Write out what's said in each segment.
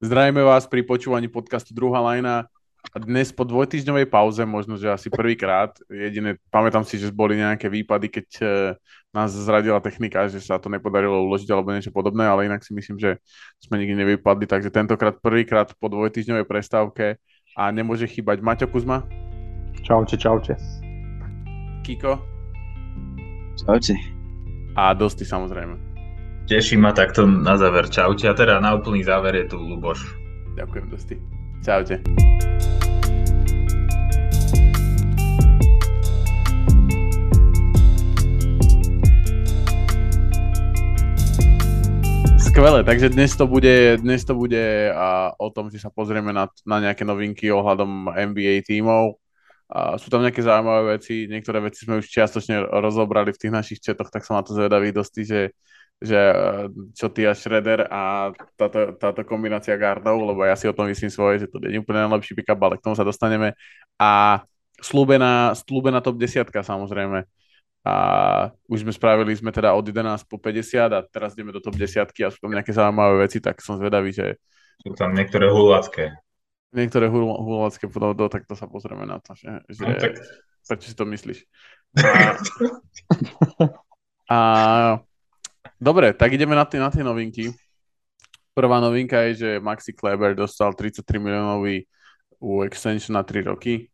Zdravíme vás pri počúvaní podcastu Druhá lajna. Dnes po dvojtýždňovej pauze, možno, že asi prvýkrát, jediné, pamätám si, že boli nejaké výpady, keď uh, nás zradila technika, že sa to nepodarilo uložiť alebo niečo podobné, ale inak si myslím, že sme nikdy nevypadli, takže tentokrát prvýkrát po dvojtýždňovej prestávke a nemôže chýbať Maťo Kuzma. Čaute, čaute. Kiko. Čaute. A Dosti samozrejme. Teší ma takto na záver. Čaute. A teda na úplný záver je tu Luboš. Ďakujem dosti. Čaute. Skvelé, takže dnes to bude, dnes to bude a, o tom, že sa pozrieme na, na nejaké novinky ohľadom NBA tímov. Sú tam nejaké zaujímavé veci, niektoré veci sme už čiastočne rozobrali v tých našich četoch, tak som na to zvedavý dosti, že že eh, čo ty a Shredder a táto, táto kombinácia gardov, lebo ja si o tom myslím svoje, že to je úplne najlepší pick-up, ale k tomu sa dostaneme. A slúbená, slúbená top 10 samozrejme. A už sme spravili sme teda od 11 po 50 a teraz ideme do top 10 a sú tam nejaké zaujímavé veci, tak som zvedavý, že... Sú tam niektoré hulacké. Niektoré hul, hulacké, do, tak to sa pozrieme na to, že, že no, tak... prečo si to myslíš. A, a Dobre, tak ideme na tie, na tie novinky. Prvá novinka je, že Maxi Kleber dostal 33 miliónový u extension na 3 roky.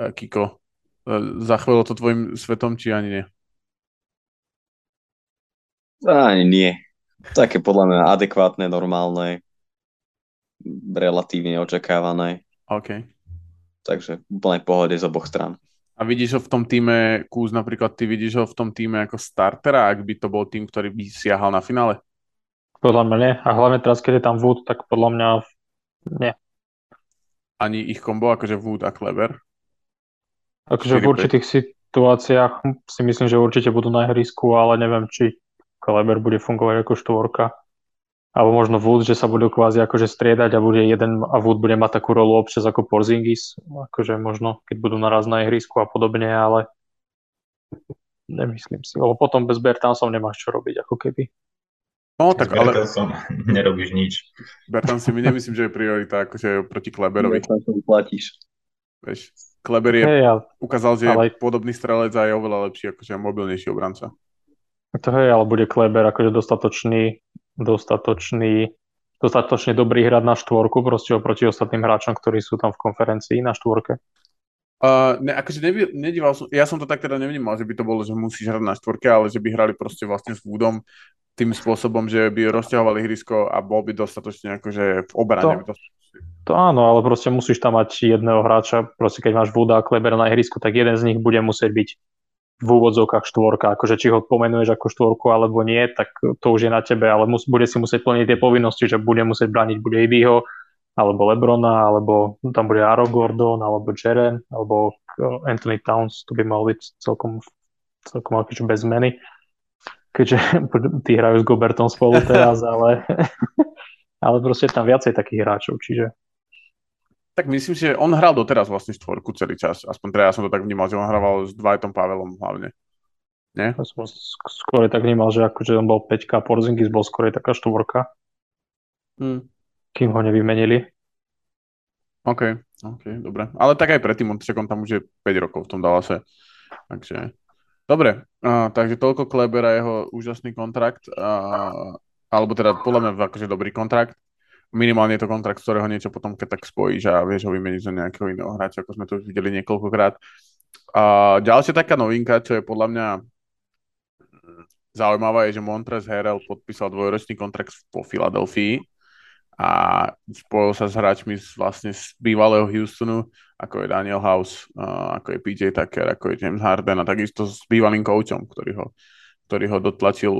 E, Kiko, e, zachvelo to tvojim svetom, či ani nie? Ani nie. Také podľa mňa adekvátne, normálne, relatívne očakávané. OK. Takže úplne pohode z oboch stran. A vidíš ho v tom týme, Kúz napríklad, ty vidíš ho v tom týme ako startera, ak by to bol tým, ktorý by siahal na finále? Podľa mňa nie. A hlavne teraz, keď je tam Wood, tak podľa mňa nie. Ani ich kombo, akože Wood a Kleber? Akože v určitých situáciách si myslím, že určite budú na ihrisku, ale neviem, či Kleber bude fungovať ako štvorka alebo možno Wood, že sa budú kvázi akože striedať a bude jeden a Wood bude mať takú rolu občas ako Porzingis, akože možno keď budú naraz na ihrisku a podobne, ale nemyslím si, lebo potom bez Bertansov nemáš čo robiť, ako keby. No tak ale... Bertansom nerobíš nič. Bertan si mi nemyslím, že je priorita akože proti Kleberovi. Bertansom platíš. Vieš, Kleber je, hey, ale... ukázal, že ale... je podobný strelec a je oveľa lepší, akože mobilnejší obranca. To hej, ale bude Kleber akože dostatočný dostatočný, dostatočne dobrý hrať na štvorku proste oproti ostatným hráčom, ktorí sú tam v konferencii na štvorke? Uh, ne, akože nevy, nedíval som, ja som to tak teda nevnímal, že by to bolo, že musíš hrať na štvorke, ale že by hrali proste vlastne s Woodom tým spôsobom, že by rozťahovali hrysko a bol by dostatočne akože v obrane. To, to áno, ale proste musíš tam mať jedného hráča, proste keď máš Wooda a Klebera na ihrisku, tak jeden z nich bude musieť byť v úvodzovkách štvorka, akože či ho pomenuješ ako štvorku alebo nie, tak to už je na tebe, ale mus, bude si musieť plniť tie povinnosti, že bude musieť braniť bude Ivyho, alebo Lebrona, alebo tam bude Aro Gordon, alebo Jeren, alebo eh, Anthony Towns, to by mal byť celkom, celkom akože bez zmeny, keďže tí hrajú s Gobertom spolu teraz, ale, ale proste tam viacej takých hráčov, čiže tak myslím, že on hral doteraz vlastne štvorku celý čas. Aspoň teda ja som to tak vnímal, že on hrával s Dwightom Pavelom hlavne. Nie? Ja som skôr tak vnímal, že akože on bol 5 a Porzingis bol skôr taká štvorka. Hmm. Kým ho nevymenili. OK, OK, dobre. Ale tak aj predtým, on, on tam už je 5 rokov v tom Dallase. Takže, dobre. Uh, takže toľko Kleber a jeho úžasný kontrakt. Uh, alebo teda podľa mňa akože dobrý kontrakt minimálne je to kontrakt, z ktorého niečo potom keď tak spojíš a vieš ho vymeniť za nejakého iného hráča, ako sme to už videli niekoľkokrát. A ďalšia taká novinka, čo je podľa mňa zaujímavá, je, že Montrez Harrell podpísal dvojročný kontrakt po Filadelfii a spojil sa s hráčmi z, vlastne z bývalého Houstonu, ako je Daniel House, ako je PJ Tucker, ako je James Harden a takisto s bývalým coachom, ktorý ho, ktorý ho dotlačil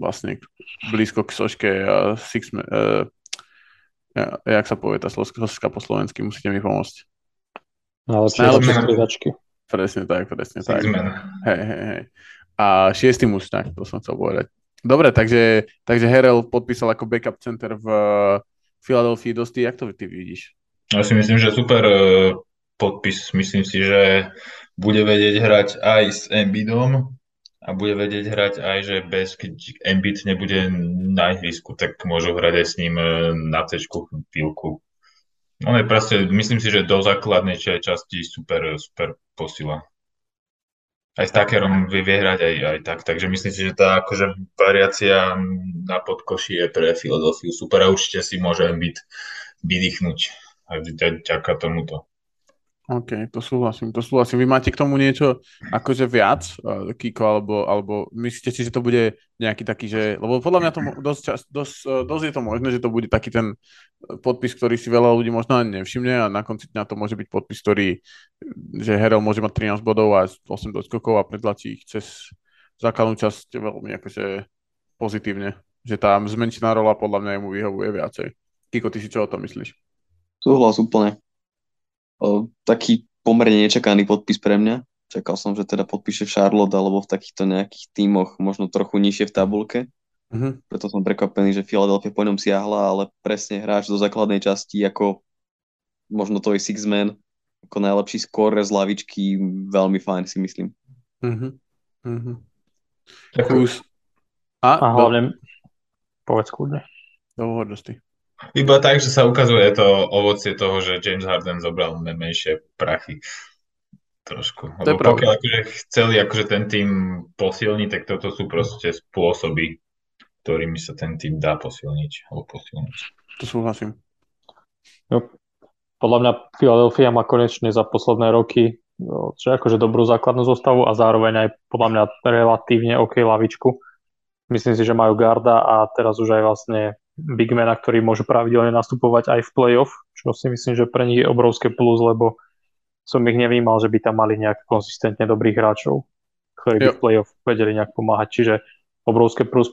vlastne blízko k soške uh, six, uh, ja, jak sa povie tá slovenska po slovensky, musíte mi pomôcť. Najlepšie, Najlepšie striedačky. Presne tak, presne tak. Hej, hej, hej. A šiestý muž, tak, to som chcel povedať. Dobre, takže, takže Herel podpísal ako backup center v Philadelphia dosti. Jak to ty vidíš? Ja si myslím, že super e, podpis. Myslím si, že bude vedieť hrať aj s Embiidom a bude vedieť hrať aj, že bez, keď Embiid nebude na ihrisku, tak môžu hrať aj s ním e, na C chvíľku. No je proste, myslím si, že do základnej časti super, super posila. Aj s Takerom vie vyhrať aj, aj tak, takže myslím si, že tá akože variácia na podkoši je pre Filadelfiu super a určite si môže byť vydýchnuť aj ďaká tomuto. OK, to súhlasím, to súhlasím. Vy máte k tomu niečo akože viac, uh, Kiko, alebo, alebo myslíte si, že to bude nejaký taký, že, lebo podľa mňa to dosť, čas, dosť, uh, dosť je to možné, že to bude taký ten podpis, ktorý si veľa ľudí možno ani nevšimne a na konci dňa to môže byť podpis, ktorý, že Herel môže mať 13 bodov a 8 doskokov a pretlačí ich cez základnú časť veľmi akože pozitívne, že tá zmenšená rola podľa mňa mu vyhovuje viacej. Kiko, ty si čo o tom myslíš? Súhlas úplne o, taký pomerne nečakaný podpis pre mňa. Čakal som, že teda podpíše v Charlotte alebo v takýchto nejakých tímoch, možno trochu nižšie v tabulke. Uh-huh. Preto som prekvapený, že Philadelphia po ňom siahla, ale presne hráč do základnej časti ako možno to je six man, ako najlepší skór z lavičky, veľmi fajn si myslím. Uh-huh. Uh-huh. A, a hlavne, povedz kľudne. Dohodnosti. Iba tak, že sa ukazuje to ovocie toho, že James Harden zobral menšie prachy. Trošku. To Lebo pokiaľ akože chceli akože ten tým posilniť, tak toto sú proste spôsoby, ktorými sa ten tým dá posilniť. Alebo posilniť. To súhlasím. No, podľa mňa Philadelphia má konečne za posledné roky no, že akože dobrú základnú zostavu a zároveň aj podľa mňa relatívne OK lavičku. Myslím si, že majú garda a teraz už aj vlastne bigmena, ktorí môžu pravidelne nastupovať aj v playoff, čo si myslím, že pre nich je obrovské plus, lebo som ich nevnímal, že by tam mali nejak konzistentne dobrých hráčov, ktorí by v playoff vedeli nejak pomáhať. Čiže obrovské plus,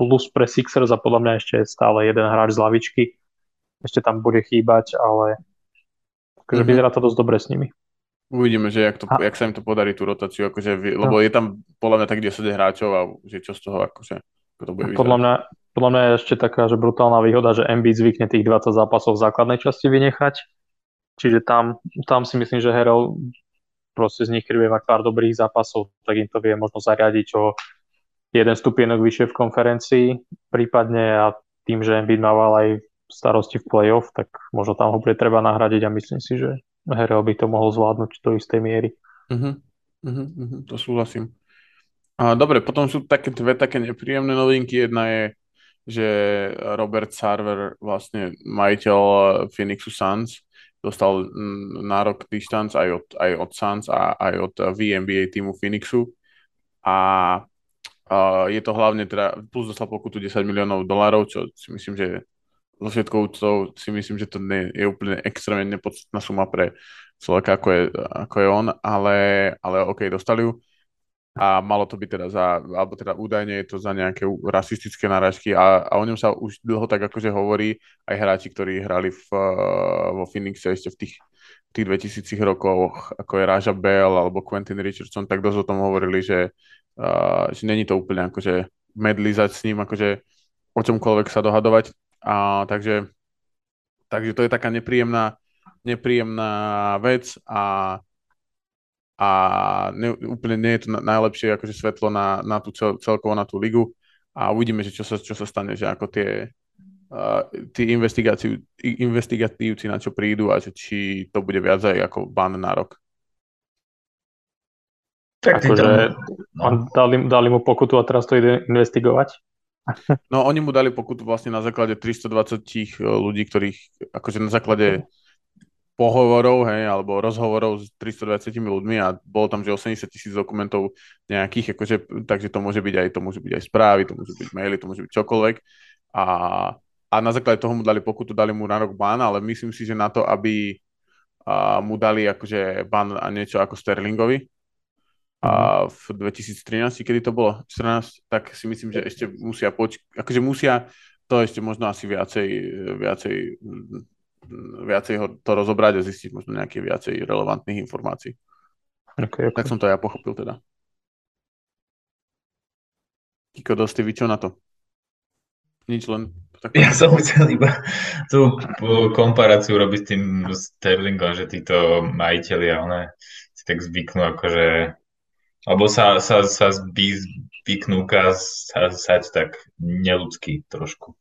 plus pre Sixers a podľa mňa ešte je stále jeden hráč z lavičky. Ešte tam bude chýbať, ale akože mm-hmm. vyzerá to dosť dobre s nimi. Uvidíme, že jak, to, jak sa im to podarí tú rotáciu, akože, lebo no. je tam podľa mňa tak 10 hráčov a že čo z toho akože, ako to bude Podľa mňa, podľa mňa je ešte taká, že brutálna výhoda, že Embiid zvykne tých 20 zápasov v základnej časti vynechať. Čiže tam, tam si myslím, že Herel proste z nich, keď bude mať pár dobrých zápasov, tak im to vie možno zariadiť o jeden stupienok vyššie v konferencii, prípadne a tým, že Embiid mával aj starosti v playoff, tak možno tam ho bude treba nahradiť a myslím si, že Herel by to mohol zvládnuť do istej miery. Uh-huh, uh-huh, to súhlasím. A, dobre, potom sú také dve také nepríjemné novinky. Jedna je že Robert Sarver, vlastne majiteľ Phoenixu Suns, dostal nárok distance aj od, aj od Suns a aj od VNBA týmu Phoenixu. A uh, je to hlavne teda, plus dostal pokutu 10 miliónov dolárov, čo si myslím, že so všetkou úctou si myslím, že to nie, je úplne extrémne nepodstatná suma pre človeka, ako je, ako je on, ale, ale OK, dostali ju a malo to byť teda za, alebo teda údajne je to za nejaké rasistické náražky a, a o ňom sa už dlho tak akože hovorí aj hráči, ktorí hrali v, vo Phoenixe ešte v tých, tých 2000 rokoch, ako je Raja Bell alebo Quentin Richardson, tak dosť o tom hovorili, že, uh, že není to úplne akože medlizať s ním, akože o čomkoľvek sa dohadovať. A, takže, takže to je taká nepríjemná, nepríjemná vec a a ne, úplne nie je to najlepšie akože svetlo na, na tú cel, celkovo na tú ligu a uvidíme, že čo sa, čo sa stane, že ako tie, uh, tí investigatívci na čo prídu a že či to bude viac aj ako ban na rok. Tak akože no. dali, dali mu pokutu a teraz to ide investigovať? No oni mu dali pokutu vlastne na základe 320 ľudí, ktorých akože na základe pohovorov, hej, alebo rozhovorov s 320 ľuďmi a bolo tam, že 80 tisíc dokumentov nejakých, akože, takže to môže byť aj, to môže byť aj správy, to môže byť maily, to môže byť čokoľvek. A, a na základe toho mu dali pokutu, dali mu na rok ban, ale myslím si, že na to, aby a, mu dali akože ban a niečo ako Sterlingovi, a mhm. v 2013, kedy to bolo, 14, tak si myslím, že ešte musia poč- akože musia to ešte možno asi viacej, viacej viacej ho to rozobrať a zistiť možno nejaké viacej relevantných informácií. Okay, okay. Tak som to ja pochopil teda. Kiko, dosti, vy čo na to? Nič len... Tak... Ja som chcel iba tú komparáciu robiť s tým Sterlingom, že títo majiteľia, one si tak zvyknú akože Alebo sa, sa, sa zbí, zbyknúka sa, sa tak neludský trošku.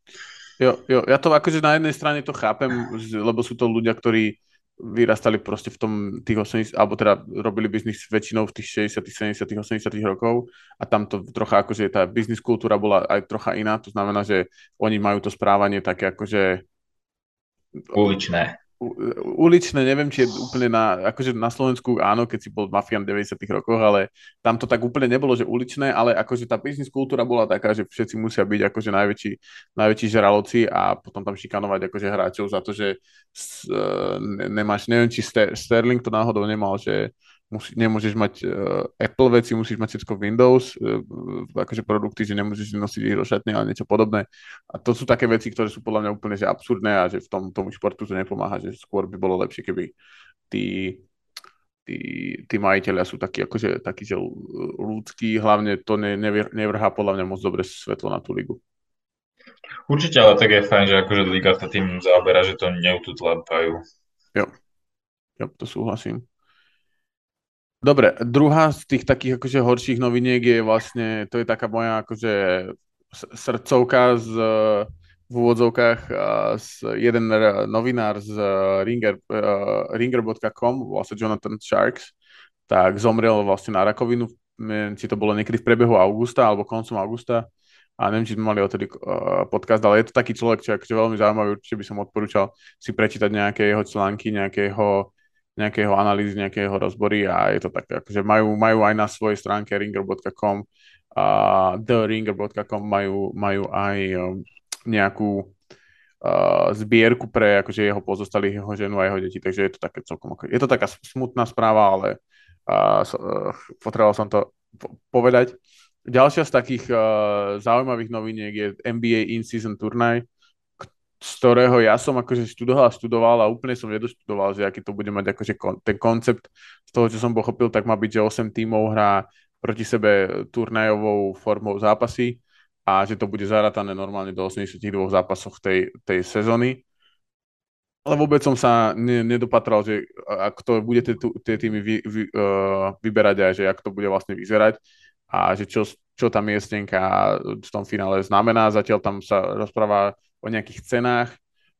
Jo, jo, ja to akože na jednej strane to chápem, lebo sú to ľudia, ktorí vyrastali proste v tom tých 80, alebo teda robili biznis väčšinou v tých 60 70 80 rokov a tam to trocha akože tá biznis kultúra bola aj trocha iná, to znamená, že oni majú to správanie také akože uličné uličné, neviem, či je úplne na, akože na Slovensku áno, keď si bol mafian v 90 rokoch, ale tam to tak úplne nebolo, že uličné, ale akože tá biznis kultúra bola taká, že všetci musia byť akože najväčší, najväčší žraloci a potom tam šikanovať akože hráčov za to, že uh, nemáš, neviem, či Sterling to náhodou nemal, že musí, nemôžeš mať uh, Apple veci, musíš mať všetko Windows, uh, akože produkty, že nemôžeš nosiť ich do šatne, ale niečo podobné. A to sú také veci, ktoré sú podľa mňa úplne že absurdné a že v tom tomu športu to nepomáha, že skôr by bolo lepšie, keby tí, tí, tí majiteľia sú takí, akože, takí, že ľudskí, hlavne to ne, nevrhá podľa mňa moc dobre svetlo na tú ligu. Určite, ale tak je fajn, že akože liga sa tým zaoberá, že to neututlapajú. Jo, jo, to súhlasím. Dobre, druhá z tých takých akože horších noviniek je vlastne, to je taká moja akože srdcovka z, v úvodzovkách z jeden novinár z Ringer, uh, Ringer.com, vlastne Jonathan Sharks, tak zomrel vlastne na rakovinu, či to bolo niekedy v priebehu augusta alebo koncom augusta a neviem, či sme mali odtedy uh, podcast, ale je to taký človek, čo je akože veľmi zaujímavý, určite by som odporúčal si prečítať nejaké jeho články, nejakého nejakého analýzy, nejakého rozbory a je to tak, akože majú, majú aj na svojej stránke ringer.com a theringer.com majú, majú aj um, nejakú uh, zbierku pre akože jeho pozostalých, jeho ženu a jeho deti, takže je to také celkom, je to taká smutná správa, ale uh, potreboval som to povedať. Ďalšia z takých uh, zaujímavých noviniek je NBA in-season turnaj, z ktorého ja som akože študoval a študoval a úplne som nedoštudoval, že aký to bude mať akože kon, ten koncept z toho, čo som pochopil, tak má byť, že 8 tímov hrá proti sebe turnajovou formou zápasy a že to bude zaratané normálne do 82 zápasoch tej, tej sezóny. Ale vôbec som sa ne, nedopatral, že ako to bude tie týmy vy, vy, uh, vyberať a že ako to bude vlastne vyzerať a že čo, čo tá miestenka v tom finále znamená. Zatiaľ tam sa rozpráva o nejakých cenách,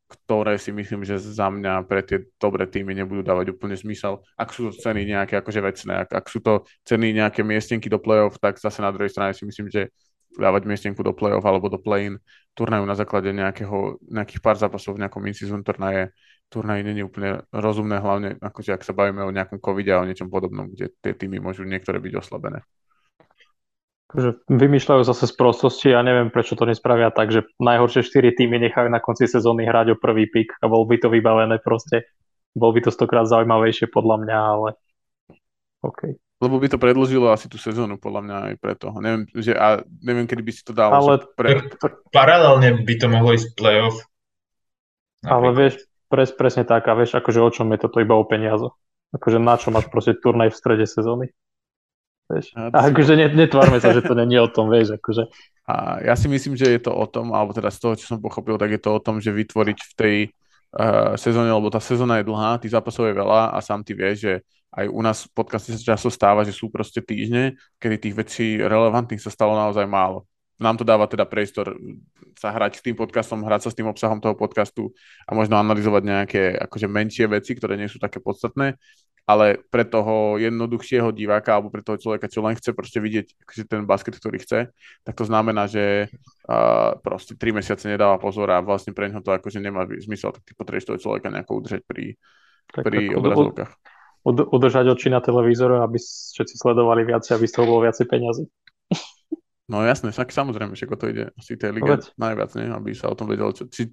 ktoré si myslím, že za mňa pre tie dobré týmy nebudú dávať úplne zmysel. Ak sú to ceny nejaké akože vecné, ak, ak sú to ceny nejaké miestenky do play-off, tak zase na druhej strane si myslím, že dávať miestenku do play-off alebo do play-in turnajú na základe nejakého, nejakých pár zápasov v nejakom in-season turnaje, turnaji není úplne rozumné, hlavne akože ak sa bavíme o nejakom covide a o niečom podobnom, kde tie týmy môžu niektoré byť oslabené že vymýšľajú zase z prostosti a neviem, prečo to nespravia tak, že najhoršie 4 týmy nechajú na konci sezóny hrať o prvý pik a bol by to vybavené proste. Bol by to stokrát zaujímavejšie podľa mňa, ale OK. Lebo by to predlžilo asi tú sezónu, podľa mňa aj preto. Neviem, že, a neviem, kedy by si to dal. Ale... Pre... Paralelne by to mohlo ísť playoff. Napríklad. Ale vieš, pres, presne tak, a vieš, akože o čom je toto iba o peniazoch. Akože na čo máš proste turnaj v strede sezóny. Vieš. A akože netvárme sa, že to není o tom, vieš, akože. A ja si myslím, že je to o tom, alebo teda z toho, čo som pochopil, tak je to o tom, že vytvoriť v tej uh, sezóne, lebo tá sezóna je dlhá, tých zápasov je veľa a sám ty vieš, že aj u nás v podcaste sa často stáva, že sú proste týždne, kedy tých vecí relevantných sa stalo naozaj málo. Nám to dáva teda priestor sa hrať s tým podcastom, hrať sa s tým obsahom toho podcastu a možno analyzovať nejaké akože menšie veci, ktoré nie sú také podstatné ale pre toho jednoduchšieho diváka alebo pre toho človeka, čo len chce proste vidieť akože ten basket, ktorý chce, tak to znamená, že uh, proste 3 mesiace nedáva pozor a vlastne pre neho to akože nemá zmysel, tak ty potrebuješ toho človeka nejako udržať pri, tak, pri tak, obrazovkách. Ud, udržať oči na televízore, aby všetci sledovali viacej, aby z toho bolo viacej peniazy. No jasné, však samozrejme, že to ide asi tej lige Povedz. najviac, nie? aby sa o tom vedelo. Čo, či,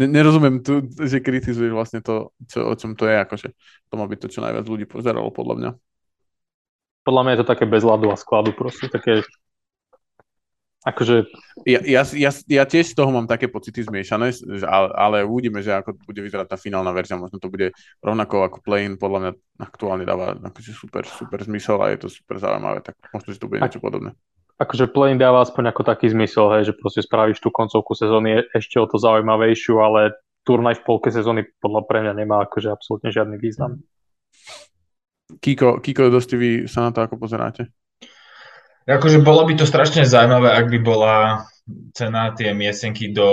ne, nerozumiem tu, že kritizuješ vlastne to, čo, o čom to je, akože to má byť to, čo najviac ľudí pozeralo, podľa mňa. Podľa mňa je to také bez ľadu a skladu proste, také akože... Ja, ja, ja, ja tiež z toho mám také pocity zmiešané, ale, ale uvidíme, že ako bude vyzerať tá finálna verzia, možno to bude rovnako ako play-in, podľa mňa aktuálne dáva akože super, super zmysel a je to super zaujímavé, tak možno, že to bude niečo podobné akože play dáva aspoň ako taký zmysel, hej, že proste spravíš tú koncovku sezóny ešte o to zaujímavejšiu, ale turnaj v polke sezóny podľa pre mňa nemá akože absolútne žiadny význam. Kiko, Kiko dosti vy sa na to ako pozeráte? Akože bolo by to strašne zaujímavé, ak by bola cena tie miesenky do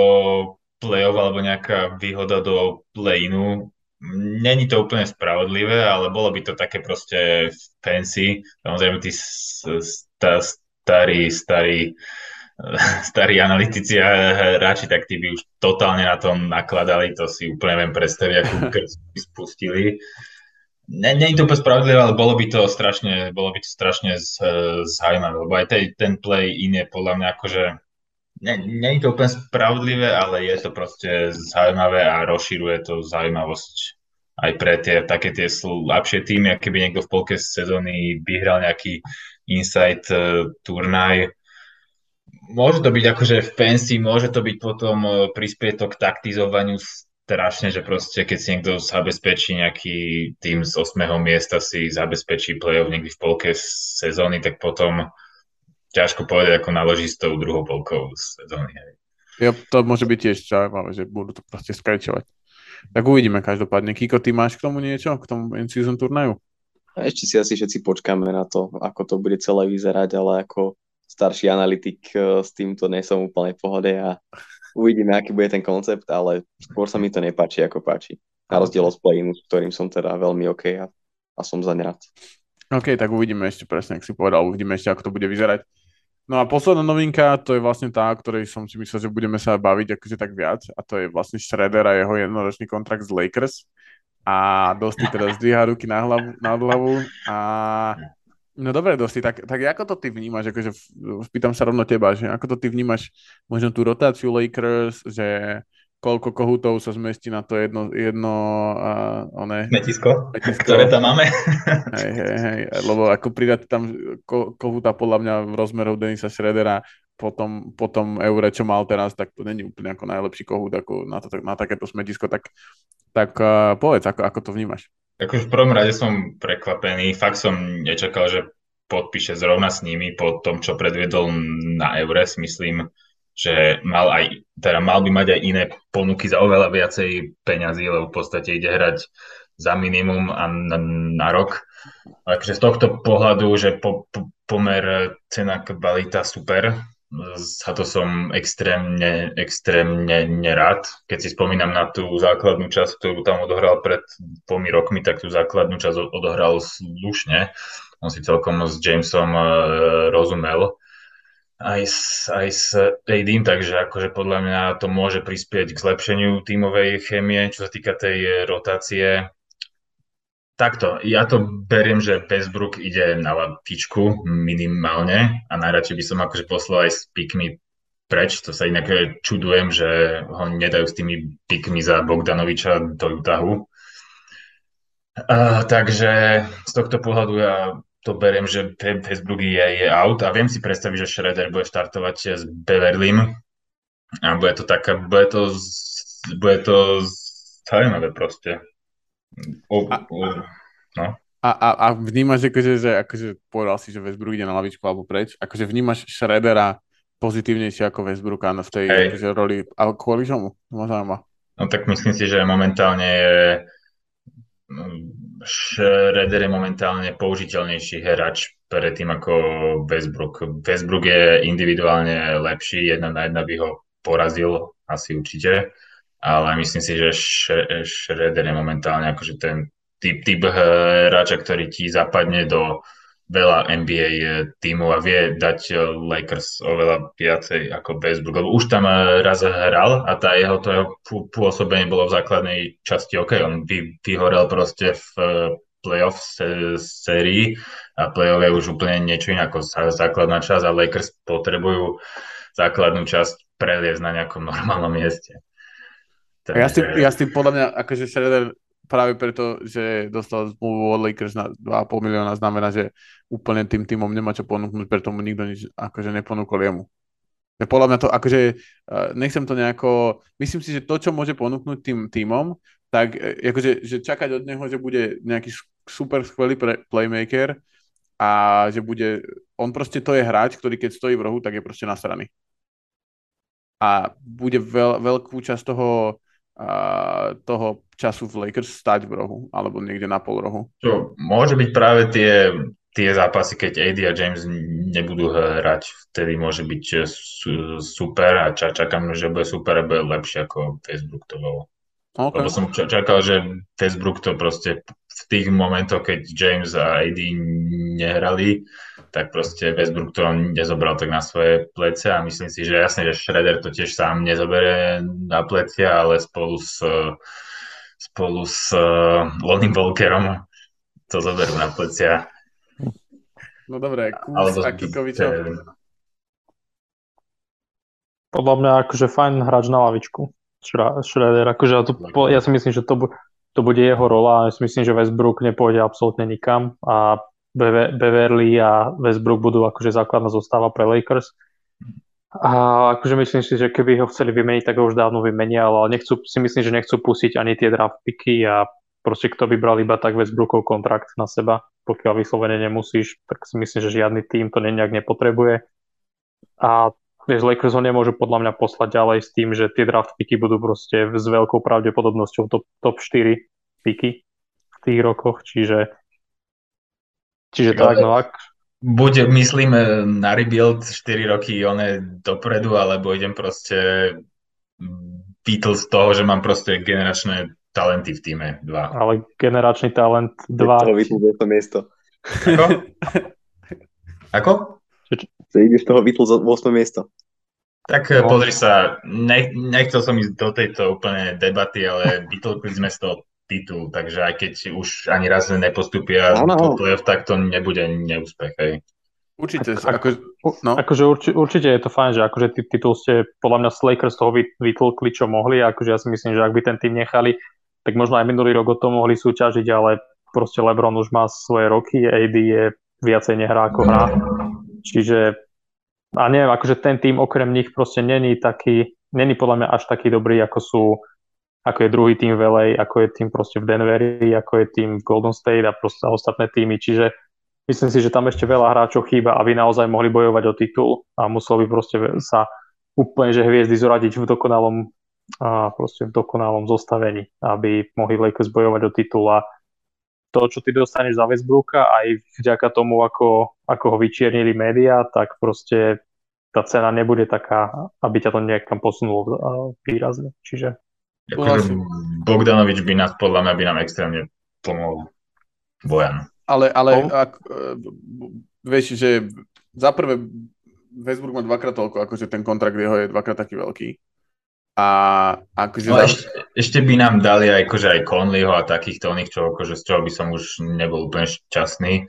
play-off alebo nejaká výhoda do play-inu. Není to úplne spravodlivé, ale bolo by to také proste fancy. Samozrejme, tí starí, starí starí analytici a hráči, tak tí by už totálne na tom nakladali, to si úplne viem predstaviť, ako by spustili. Je to úplne spravodlivé, ale bolo by to strašne, bolo by to strašne z, zaujímavé, lebo aj tej, ten play in je podľa mňa akože je to úplne spravodlivé, ale je to proste zaujímavé a rozširuje to zaujímavosť aj pre tie také tie slabšie týmy, ak keby niekto v polke sezóny vyhral nejaký insight uh, turnaj, môže to byť akože fancy, môže to byť potom e, prispieť to k taktizovaniu strašne, že proste keď si niekto zabezpečí nejaký tým z 8. miesta si zabezpečí play-off niekdy v polke sezóny, tak potom ťažko povedať, ako naloží s tou druhou polkou sezóny. Ja, to môže byť tiež zaujímavé, že budú to proste skrajčovať. Tak uvidíme každopádne. Kiko, ty máš k tomu niečo, k tomu in-season turnaju? Ešte si asi všetci počkáme na to, ako to bude celé vyzerať, ale ako starší analytik eh, s týmto nie som úplne v pohode a uvidíme, aký bude ten koncept, ale skôr sa mi to nepáči, ako páči. Na rozdiel od play s ktorým som teda veľmi OK a, a som za rád. OK, tak uvidíme ešte presne, ak si povedal, uvidíme ešte, ako to bude vyzerať. No a posledná novinka, to je vlastne tá, o ktorej som si myslel, že budeme sa baviť akože tak viac, a to je vlastne Shredder a jeho jednoročný kontrakt z Lakers. A Dosti teraz zdvíha ruky na hlavu, na hlavu. A No dobre, Dosti, tak, tak ako to ty vnímaš, akože spýtam sa rovno teba, že ako to ty vnímaš možno tú rotáciu Lakers, že koľko kohutov sa zmestí na to jedno, jedno uh, one, metisko, metisko, ktoré tam máme. hej, hej, hej, lebo ako pridať tam ko, kohuta podľa mňa v rozmerov Denisa Potom, potom Eure, čo mal teraz, tak to není úplne ako najlepší kohút ako na, to, na takéto smetisko, tak, tak uh, povedz, ako, ako to vnímaš. Akože v prvom rade som prekvapený, fakt som nečakal, že podpíše zrovna s nimi po tom, čo predviedol na Eures, myslím, že mal, aj, teda mal by mať aj iné ponuky za oveľa viacej peňazí, lebo v podstate ide hrať za minimum a na, na rok. Takže z tohto pohľadu, že po, po, pomer cena kvalita super, za to som extrémne, extrémne nerád. Keď si spomínam na tú základnú časť, ktorú tam odohral pred dvomi rokmi, tak tú základnú časť odohral slušne. On si celkom s Jamesom uh, rozumel aj s, aj s ADM, takže akože podľa mňa to môže prispieť k zlepšeniu tímovej chémie, čo sa týka tej rotácie Takto, ja to beriem, že Westbrook ide na latičku minimálne a najradšej by som akože poslal aj s pikmi preč, to sa inak čudujem, že ho nedajú s tými pikmi za Bogdanoviča do Utahu. Takže z tohto pohľadu ja to beriem, že Westbrook je, je out a viem si predstaviť, že Schroeder bude štartovať s Beverlym a bude to taká, bude to, bude to zaujímavé proste. O, a, o, no. a, a, a vnímaš, akože, že akože povedal si, že Westbrook ide na lavičku alebo preč, akože vnímaš Schroedera pozitívnejšie ako Westbrooka v tej akože, roli, ale kvôli čomu? Možno No tak myslím si, že momentálne je mm, Schroeder je momentálne použiteľnejší hráč tým ako Westbrook. Westbrook je individuálne lepší, jedna na jedna by ho porazil, asi určite ale myslím si, že Schroeder je momentálne akože ten typ, typ hráča, ktorý ti zapadne do veľa NBA tímov a vie dať Lakers oveľa viacej ako Westbrook, lebo už tam raz hral a tá jeho, to jeho pôsobenie bolo v základnej časti OK, on vy, vyhorel proste v playoff sérii a playoff je už úplne niečo iné ako základná časť a Lakers potrebujú základnú časť preliesť na nejakom normálnom mieste. Takže... Ja, s tým, ja s tým podľa mňa, akože Schroeder práve preto, že dostal zmluvu od Lakers na 2,5 milióna, znamená, že úplne tým týmom nemá čo ponúknuť, preto mu nikto nič akože neponúkol jemu. Podľa mňa to, akože nechcem to nejako, myslím si, že to, čo môže ponúknuť tým týmom, tak e, akože, že čakať od neho, že bude nejaký super skvelý playmaker a že bude, on proste to je hráč, ktorý keď stojí v rohu, tak je proste nasraný. A bude veľ, veľkú časť toho toho času v Lakers stať v rohu, alebo niekde na pol rohu. Čo, môže byť práve tie, tie zápasy, keď AD a James nebudú hrať, vtedy môže byť super a čakám, že bude super a bude lepšie ako Westbrook to bolo. Okay. Lebo som čakal, že Westbrook to proste v tých momentoch, keď James a AD nehrali, tak proste Westbrook to nezobral tak na svoje plece a myslím si, že jasne, že Schroeder to tiež sám nezobere na plecia, ale spolu s, spolu s uh, Lonnie Walkerom to zoberú na plecia. No dobré, Kuz a Kikovičov. Podľa mňa akože fajn hráč na lavičku. Schroeder, akože ja, to, ja si myslím, že to, to bude jeho rola ja si myslím, že Westbrook nepôjde absolútne nikam a Beverly a Westbrook budú akože základná zostáva pre Lakers. A akože myslím si, že keby ho chceli vymeniť, tak ho už dávno vymenia, ale nechcú, si myslím, že nechcú pustiť ani tie draft picky a proste kto by bral iba tak Westbrookov kontrakt na seba, pokiaľ vyslovene nemusíš, tak si myslím, že žiadny tým to nejak nepotrebuje. A vieš, Lakers ho nemôžu podľa mňa poslať ďalej s tým, že tie draft picky budú proste s veľkou pravdepodobnosťou top, top 4 picky v tých rokoch, čiže Čiže tak, no ak... Buď myslím na rebuild 4 roky one dopredu, alebo idem proste Beatles z toho, že mám proste generačné talenty v týme. Dva. Ale generačný talent 2. To to miesto. Ako? Ako? Že ideš toho Beatles 8 miesto. Tak no. pozri sa, ne, nechcel som ísť do tejto úplne debaty, ale vytlkli sme z toho titul, takže aj keď už ani raz nepostupia do play-off, tak to nebude neúspech. Hej. Určite. Ak, ako, no. akože urči, určite je to fajn, že akože titul ste podľa mňa z Lakers toho vytlkli, čo mohli. Akože ja si myslím, že ak by ten tým nechali, tak možno aj minulý rok o to mohli súťažiť, ale proste LeBron už má svoje roky, AD je viacej nehrá ako hrá. Čiže a neviem, akože ten tým okrem nich proste není taký, není podľa mňa až taký dobrý, ako sú ako je druhý tým v LA, ako je tým proste v Denveri, ako je tým v Golden State a proste ostatné týmy. Čiže myslím si, že tam ešte veľa hráčov chýba, aby naozaj mohli bojovať o titul a musel by proste sa úplne, že hviezdy zoradiť v dokonalom a proste v dokonalom zostavení, aby mohli Lakers bojovať o titul a to, čo ty dostaneš za Westbrooka, aj vďaka tomu, ako, ako ho vyčiernili médiá, tak proste tá cena nebude taká, aby ťa to niekam posunulo výrazne. Čiže Akože Bogdanovič by nás podľa mňa by nám extrémne pomohol Bojan. Ale, ale oh. ak, e, vieš, že za prvé Westbrook má dvakrát toľko, akože ten kontrakt jeho je dvakrát taký veľký. A akože... No, za... ešte, ešte, by nám dali aj, akože aj Conleyho a takýchto oných, čo, akože, z čoho by som už nebol úplne šťastný.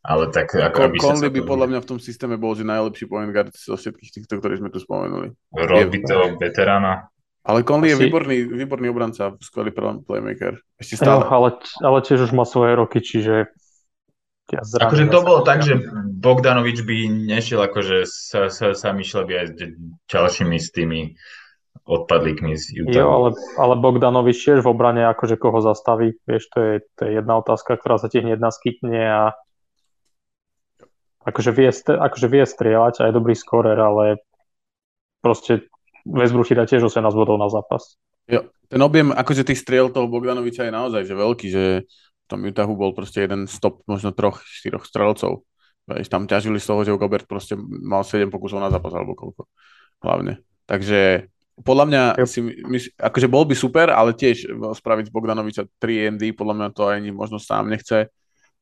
Ale tak ako Con, Conley by podľa mňa v tom systéme bol, že najlepší point guard zo všetkých týchto, ktorých sme tu spomenuli. Robí to veterána. Ale Conley Asi... je výborný, výborný obranca, skvelý playmaker. Ešte stále. Jo, ale, ale tiež už má svoje roky, čiže ja akože to bolo tak, že Bogdanovič by nešiel akože sa, sa, sa myšľa by aj s ďalšími s tými odpadlíkmi z Utah. Jo, ale, ale Bogdanovič tiež v obrane akože koho zastaví, vieš, to je, to je jedna otázka, ktorá sa ti hneď naskytne a akože vie, akože vie strieľať a je dobrý skorer, ale proste Westbrook dá tiež 18 bodov na zápas. Jo, ten objem akože tých striel toho Bogdanoviča je naozaj že veľký, že v tom Utahu bol proste jeden stop možno troch, štyroch strelcov. Veď tam ťažili z toho, že Gobert proste mal 7 pokusov na zápas alebo koľko. Hlavne. Takže podľa mňa si, my, akože bol by super, ale tiež spraviť z Bogdanoviča 3 ND, podľa mňa to ani možno sám nechce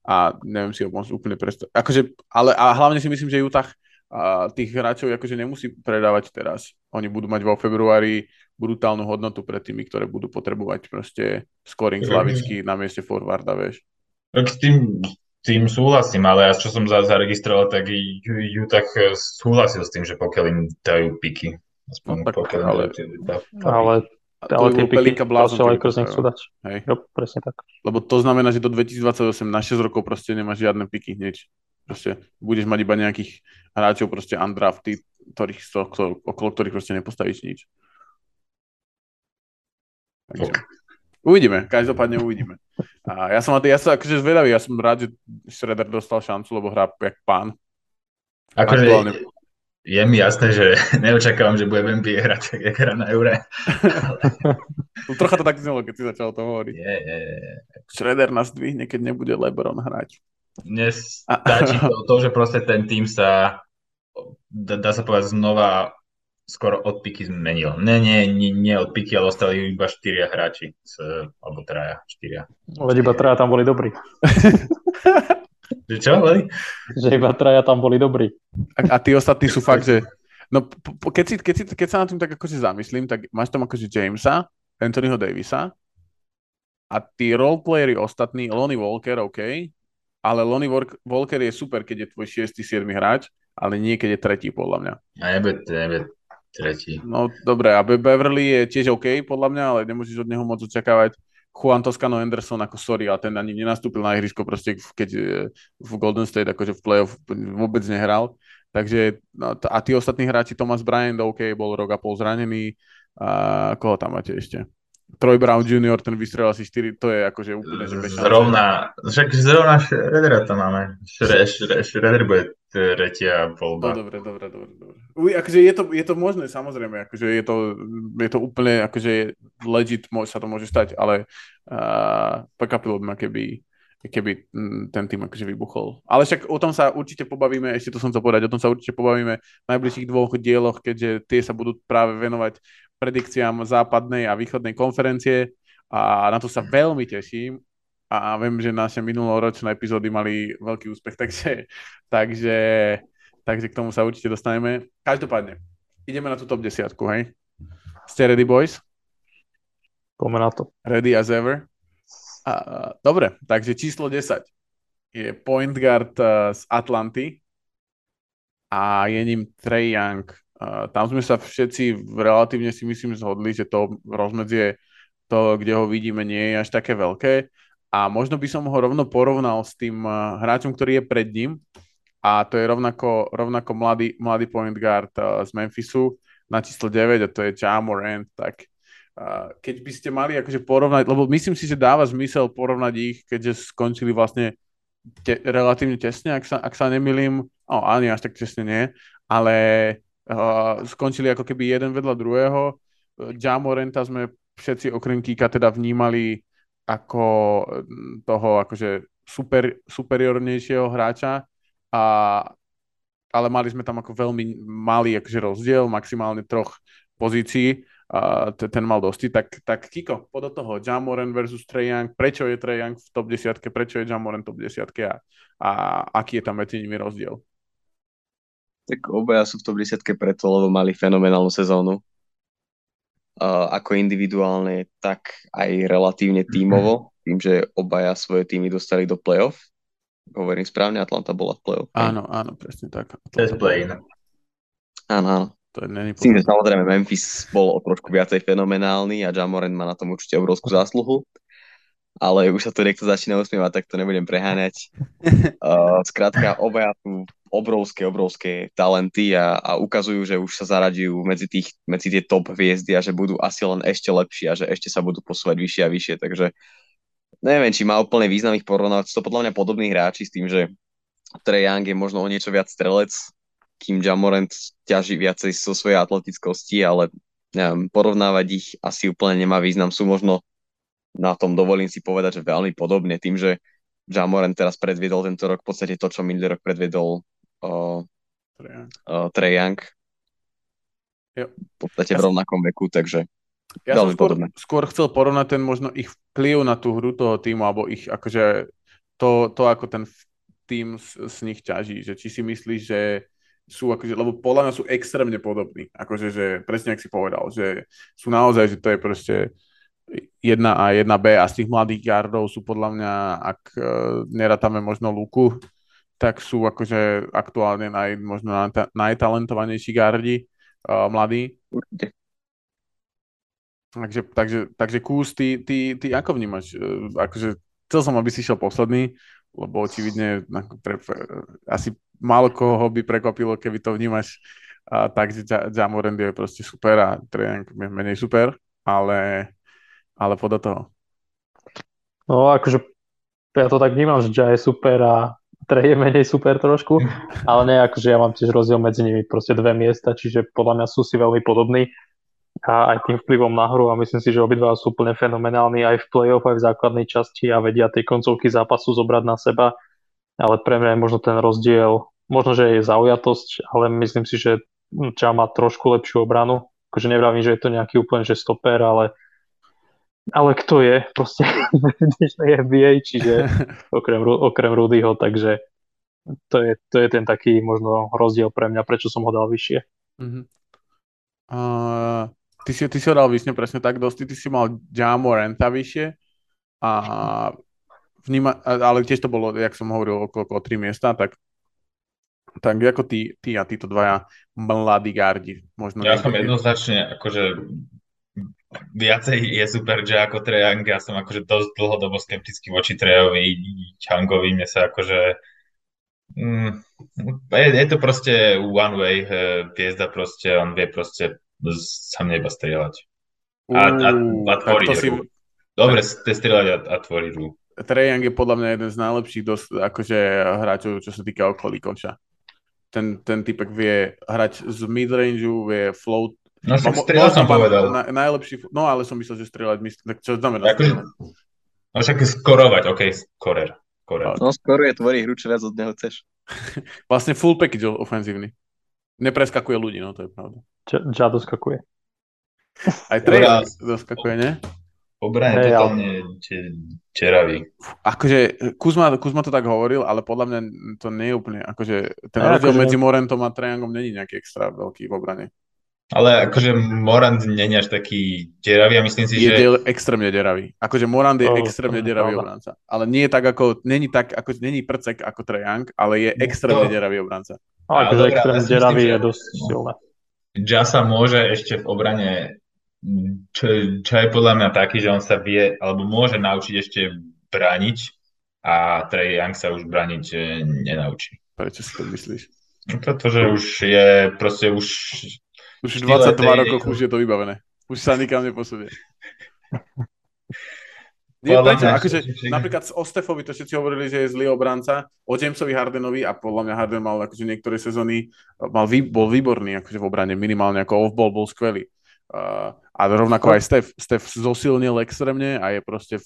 a neviem si ho môcť úplne predstaviť. Akože, ale a hlavne si myslím, že Utah a tých hráčov akože nemusí predávať teraz. Oni budú mať vo februári brutálnu hodnotu pre tými, ktoré budú potrebovať proste scoring z lavičky na mieste forwarda, vieš. Tak s tým, tým súhlasím, ale ja čo som zaregistroval, tak ju tak súhlasil s tým, že pokiaľ im dajú piky. Aspoň no, tak, pokiaľ ale, dajú, ale, ale tie piky blázon, Lakers nechcú dať. Hej. Jo, presne tak. Lebo to znamená, že do 2028 na 6 rokov proste nemáš žiadne piky hneď. Proste budeš mať iba nejakých hráčov proste undrafty, ktorých, okolo ktorých proste nepostavíš nič. Takže. Uvidíme, každopádne uvidíme. A ja som, ja som akože zvedavý, ja som rád, že Shredder dostal šancu, lebo hrá jak pán. Akože je mi jasné, že neočakávam, že bude v NBA hrať, tak jak hrá na Eure. Trocha to tak znelo, keď si začal to hovoriť. Je, je, je. Shredder nás dvihne, keď nebude LeBron hrať. Nestačí to, to, že proste ten tým sa dá, dá sa povedať znova skoro od piky zmenil. Ne, nie, nie, nie od piky, ale ostali iba štyria hráči, z, alebo traja, štyria. Veď iba traja tam boli dobrí. že čo, boli? Že iba traja tam boli dobrí. A, a tí ostatní sú fakt, že No, po, keď, si, keď, si, keď sa na tým tak akože zamyslím, tak máš tam akože Jamesa, Anthonyho Davisa a tí roleplayery ostatní, Lonnie Walker, OK, ale Lonnie Walker je super, keď je tvoj 6. 7. hráč, ale nie keď je tretí, podľa mňa. A nebude, nebude tretí. No dobre, a Beverly je tiež OK, podľa mňa, ale nemôžeš od neho moc očakávať. Juan Toscano Anderson ako sorry, a ten ani nenastúpil na ihrisko proste, keď e, v Golden State akože v playoff vôbec nehral. Takže no, a tí ostatní hráči, Thomas Bryant, OK, bol rok a pol zranený. A koho tam máte ešte? Troy Brown Jr., ten vystrelil asi 4, to je akože úplne, že bez Zrovna, však zrovna Shreddera tam máme. Shredder bude tretia voľba. No, dobre, dobre, dobre. dobre. Uj, akože je to, je to možné, samozrejme, akože je to, je to úplne, akože legit môže, sa to môže stať, ale uh, prekvapilo by ma, keby, keby ten tým akože vybuchol. Ale však o tom sa určite pobavíme, ešte to som chcel povedať, o tom sa určite pobavíme v najbližších dvoch dieloch, keďže tie sa budú práve venovať predikciám západnej a východnej konferencie a na to sa veľmi teším a viem, že naše minuloročné epizódy mali veľký úspech, takže, takže, takže k tomu sa určite dostaneme. Každopádne, ideme na tú top desiatku, hej? Ste ready, boys? Poďme na to. Ready as ever? A, dobre, takže číslo 10 je point guard uh, z Atlanty a je ním Trey Young tam sme sa všetci relatívne si myslím zhodli, že to rozmedzie to, kde ho vidíme, nie je až také veľké. A možno by som ho rovno porovnal s tým hráčom, ktorý je pred ním. A to je rovnako, rovnako mladý, mladý point guard z Memphisu na číslo 9 a to je Ja Morant. Tak keď by ste mali akože porovnať, lebo myslím si, že dáva zmysel porovnať ich, keďže skončili vlastne te, relatívne tesne, ak sa, ak sa nemilím, oh, ani až tak tesne nie, ale Uh, skončili ako keby jeden vedľa druhého. Jamorenta sme všetci okrem Kika teda vnímali ako mm, toho akože super, superiornejšieho hráča, a, ale mali sme tam ako veľmi malý akože rozdiel, maximálne troch pozícií, a ten mal dosti, tak, tak Kiko, pod toho, Jamoren versus Trae Young, prečo je Trae Young v top 10, prečo je Jamoren top 10 a, a aký je tam medzi nimi rozdiel? Tak obaja sú v top 10 preto, lebo mali fenomenálnu sezónu. Uh, ako individuálne, tak aj relatívne tímovo, tým, že obaja svoje týmy dostali do playoff. Hovorím správne, Atlanta bola v playoff. Áno, áno, presne tak. play Áno, áno. To je tým, že samozrejme Memphis bol o trošku viacej fenomenálny a Jamoren má na tom určite obrovskú zásluhu ale už sa to niekto začína usmievať, tak to nebudem preháňať. Uh, skrátka, obaja sú obrovské, obrovské talenty a, a ukazujú, že už sa zaradiujú medzi, tých, medzi tie top hviezdy a že budú asi len ešte lepší a že ešte sa budú posúvať vyššie a vyššie, takže neviem, či má úplne význam ich porovnávať. Sú to podľa mňa podobní hráči s tým, že Trae Young je možno o niečo viac strelec, kým Jamorant ťaží viacej zo svojej atletickosti, ale neviem, porovnávať ich asi úplne nemá význam. Sú možno na tom dovolím si povedať, že veľmi podobne tým, že Jamoran teraz predviedol tento rok v podstate to, čo minulý rok predviedol uh, uh, Trae Young. V podstate ja v rovnakom veku, takže ja veľmi skôr, podobné. skôr chcel porovnať ten možno ich vplyv na tú hru toho týmu, alebo ich akože to, to ako ten tým z, z nich ťaží, že či si myslíš, že sú akože, lebo podľa mňa sú extrémne podobní, akože, že presne ak si povedal, že sú naozaj, že to je proste 1A, 1B a z tých mladých gardov sú podľa mňa, ak nerátame možno Luku, tak sú akože aktuálne naj, možno najtalentovanejší gardi uh, mladí. Takže, takže, takže Kús, ty, ty, ty ako vnímaš? Uh, akože chcel som, aby si šiel posledný, lebo očividne pre, asi málo koho by prekvapilo, keby to vnímaš uh, tak, že Jamorand je proste super a Trajank je menej super, ale ale podľa toho. No akože ja to tak vnímam, že Ja je super a Trey je menej super trošku, ale nie, akože ja mám tiež rozdiel medzi nimi proste dve miesta, čiže podľa mňa sú si veľmi podobní a aj tým vplyvom na hru a myslím si, že obidva sú úplne fenomenálni aj v play-off, aj v základnej časti a vedia tej koncovky zápasu zobrať na seba ale pre mňa je možno ten rozdiel, možno, že je zaujatosť, ale myslím si, že Ča má trošku lepšiu obranu. Akože nevravím, že je to nejaký úplne že stoper, ale ale kto je proste v dnešnej NBA, čiže okrem, okrem Rudyho, takže to je, to je ten taký možno rozdiel pre mňa, prečo som ho dal vyššie. Uh-huh. Uh, ty, si, ty si ho dal vyššie presne tak dosť, ty si mal Jamo Renta vyššie a vníma, ale tiež to bolo, jak som hovoril, okolo, okolo 3 miesta, tak tak ako ty, ty a títo dvaja mladí gardi. Možno ja som jednoznačne akože viacej je super, že ako Trejang, ja som akože dosť dlhodobo skeptický voči Trejovi, Changovi, mne sa akože mm, je, je to proste one way piezda proste, on vie proste sa mne iba strieľať. A, a, a tvoriť si... Dobre, ste strieľať a, a tvoriť rú. Trejang je podľa mňa jeden z najlepších dosť, akože hráčov, čo sa týka okolí koča. Ten, ten typek vie hrať z midrangeu, vie float, No však strieľať som povedal. Na, najlepší, no ale som myslel, že strieľať, tak čo znamená akože, No však skorovať, OK, skorer. skorer. No skoruje, tvorí hru, čo viac od neho chceš. vlastne full package ofenzívny. Nepreskakuje ľudí, no to je pravda. Čo doskakuje. Aj Trey doskakuje, ne? Obrane hey, totálne čeravý. Akože Kuzma, Kuzma to tak hovoril, ale podľa mňa to nie je úplne, akože ten rozdiel akože... medzi Morentom a Trejangom není nejaký extra veľký v obrane. Ale akože Morand není až taký deravý a myslím si, je že... Je extrémne deravý. Akože Morand je oh, extrémne deravý obranca. Ale nie je tak ako, není tak, ako, není prcek ako Young, ale je extrémne to... deravý obranca. Ale akože extrémne deravý je dosť silné. Jasa môže ešte v obrane, čo, čo je podľa mňa taký, že on sa vie, alebo môže naučiť ešte brániť a Trey Young sa už brániť eh, nenaučí. Prečo si to myslíš? No pretože už je, proste už už 22 rokov už je to vybavené. Už sa nikam neposunie. Nie, prečo, akože, napríklad z Ostefovi to všetci hovorili, že je zlý obranca, o Jamesovi Hardenovi a podľa mňa Harden mal akože niektoré sezóny, mal, bol výborný akože v obrane, minimálne ako off-ball bol skvelý. Uh, a rovnako aj Steph. Steph zosilnil extrémne a je proste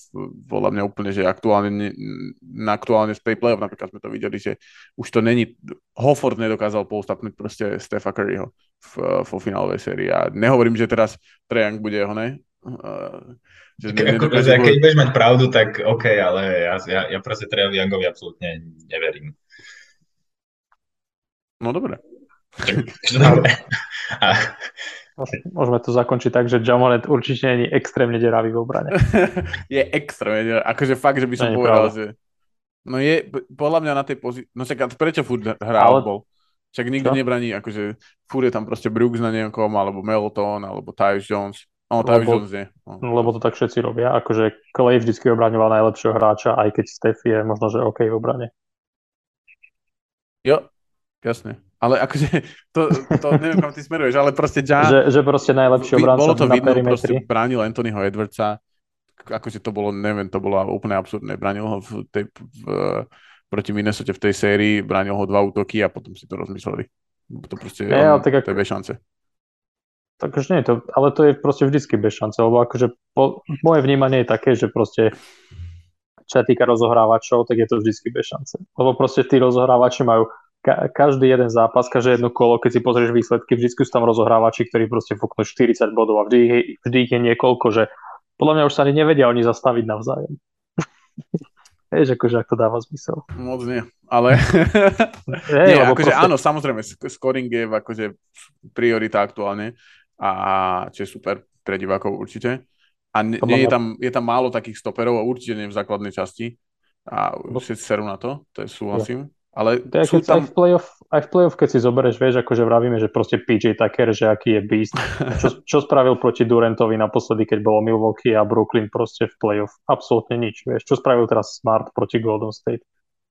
podľa mňa úplne, že aktuálne, na aktuálne z tej playoff napríklad sme to videli, že už to není, Hofford nedokázal postupnúť proste Stefa Curryho v, vo finálovej sérii. A nehovorím, že teraz Trejang bude jeho, ne? Uh, že Ke, ne, ako, keď budeš mať pravdu, tak OK, ale ja, ja, ja proste Trejovi Youngovi absolútne neverím. No dobre. dobre. Môžeme to zakončiť tak, že Jamonet určite je extrémne deravý v obrane. je extrémne deravý. Akože fakt, že by som povedal, pravda. že... No je, podľa mňa na tej pozícii... No čak, prečo furt hrá Ale... bol? Však nikto Čo? nebraní, akože furt je tam proste Brooks na nejakom, alebo Melton, alebo Tyus Jones. No, Tyus Jones nie. No. Lebo to tak všetci robia. Akože Clay vždycky obraňoval najlepšieho hráča, aj keď Steph je možno, že OK v obrane. Jo, jasne. Ale akože, to, to neviem, kam ty smeruješ, ale proste ja... Že, že proste najlepší obranca Bolo to na vidno, perimetri. proste bránil Anthonyho Edwardsa, akože to bolo, neviem, to bolo úplne absurdné. Bránil ho v tej, v, proti Minnesota v tej sérii, bránil ho dva útoky a potom si to rozmysleli. To proste, Nie, on, tak to je bez šance. Takže nie, to, ale to je proste vždycky bez šance, lebo akože po, moje vnímanie je také, že proste čo sa týka rozohrávačov, tak je to vždycky bez šance. Lebo proste tí rozohrávači majú ka- každý jeden zápas, každé jedno kolo, keď si pozrieš výsledky, vždy sú tam rozohrávači, ktorí proste fúknú 40 bodov a vždy, vždy ich je niekoľko, že podľa mňa už sa ani nevedia oni zastaviť navzájom. Vieš, akože ak to dáva zmysel. Moc nie, ale hey, nie, akože proste... áno, samozrejme, scoring je akože priorita aktuálne a čo je super pre divákov určite. A nie, nie je, tam, je tam málo takých stoperov a určite nie v základnej časti a všetci serú na to, to je súhlasím. Ale to je, sú tam... aj, v playoff, aj v playoff, keď si zoberieš, vieš, akože vravíme, že proste PJ Tucker, že aký je beast. Čo, čo spravil proti Durantovi naposledy, keď bolo Milwaukee a Brooklyn proste v playoff? Absolútne nič, vieš. Čo spravil teraz Smart proti Golden State?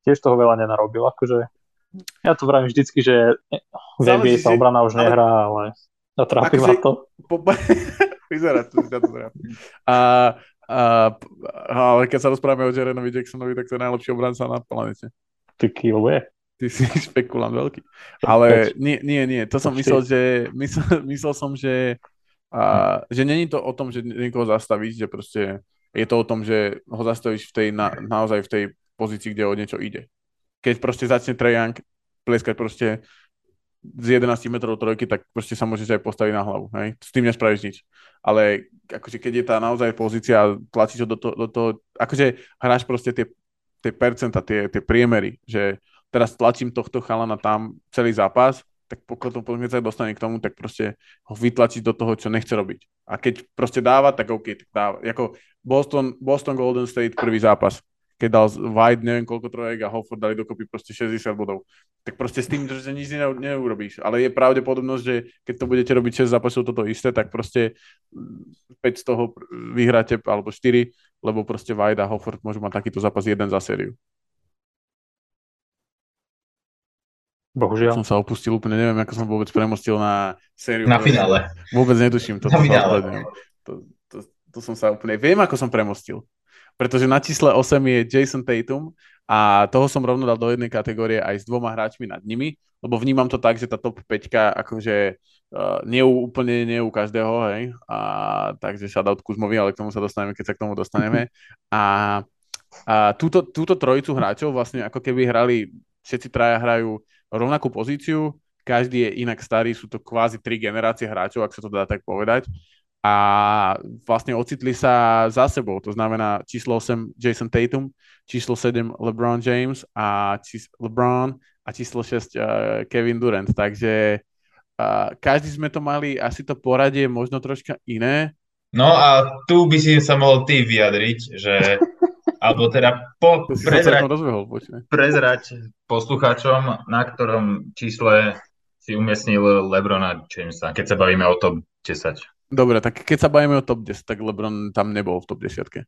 Tiež toho veľa nenarobil, akože ja to vravím vždycky, že v NBA sa obrana už nehrá, ale trápi ma to. Po... Vyzerá to, to A, a, ale keď sa rozprávame o Jerenovi Jacksonovi, tak to je najlepší obranca na planete. Ty kilo je. Ty si špekulant veľký. Ale nie, nie, nie. To som myslel, že myslel, myslel som, že, a, že není to o tom, že niekoho zastavíš, že proste je to o tom, že ho zastavíš v tej, na, naozaj v tej pozícii, kde o niečo ide. keď proste začne Young pleskať proste z 11 metrov trojky, tak proste sa môžeš aj postaviť na hlavu. Hej? S tým nespravíš nič. Ale akože keď je tá naozaj pozícia a tlačíš ho do toho, do toho, akože hráš proste tie, tie percenta, tie, tie priemery, že teraz tlačím tohto chalana tam celý zápas, tak potom keď sa dostane k tomu, tak proste ho vytlačiť do toho, čo nechce robiť. A keď proste dáva, tak OK, tak dáva. Jako Boston, Boston Golden State prvý zápas keď dal White neviem koľko trojek a Hofford dali dokopy proste 60 bodov. Tak proste s tým, že nič neurobíš. Ale je pravdepodobnosť, že keď to budete robiť 6 zápasov toto isté, tak proste 5 z toho vyhráte, alebo 4, lebo proste White a Hofford môžu mať takýto zápas jeden za sériu. Bohužiaľ. Som sa opustil úplne, neviem, ako som vôbec premostil na sériu. Na finále. Vôbec netuším. To, na finále. To, to, to, som sa úplne... Viem, ako som premostil pretože na čísle 8 je Jason Tatum a toho som rovno dal do jednej kategórie aj s dvoma hráčmi nad nimi, lebo vnímam to tak, že tá top 5 akože uh, nie u, úplne nie u každého, hej, a, takže od Kuzmovi, ale k tomu sa dostaneme, keď sa k tomu dostaneme. A, a túto, túto trojicu hráčov vlastne ako keby hrali, všetci traja hrajú rovnakú pozíciu, každý je inak starý, sú to kvázi tri generácie hráčov, ak sa to dá tak povedať a vlastne ocitli sa za sebou. To znamená číslo 8 Jason Tatum, číslo 7 LeBron James a čís- LeBron a číslo 6 uh, Kevin Durant. Takže uh, každý sme to mali asi to poradie možno troška iné. No a tu by si sa mohol ty vyjadriť, že alebo teda po, prezrať, rozbehol, prezrať poslucháčom, na ktorom čísle si umiestnil Lebrona Jamesa, keď sa bavíme o top 10. Dobre, tak keď sa bavíme o top 10, tak LeBron tam nebol v top 10.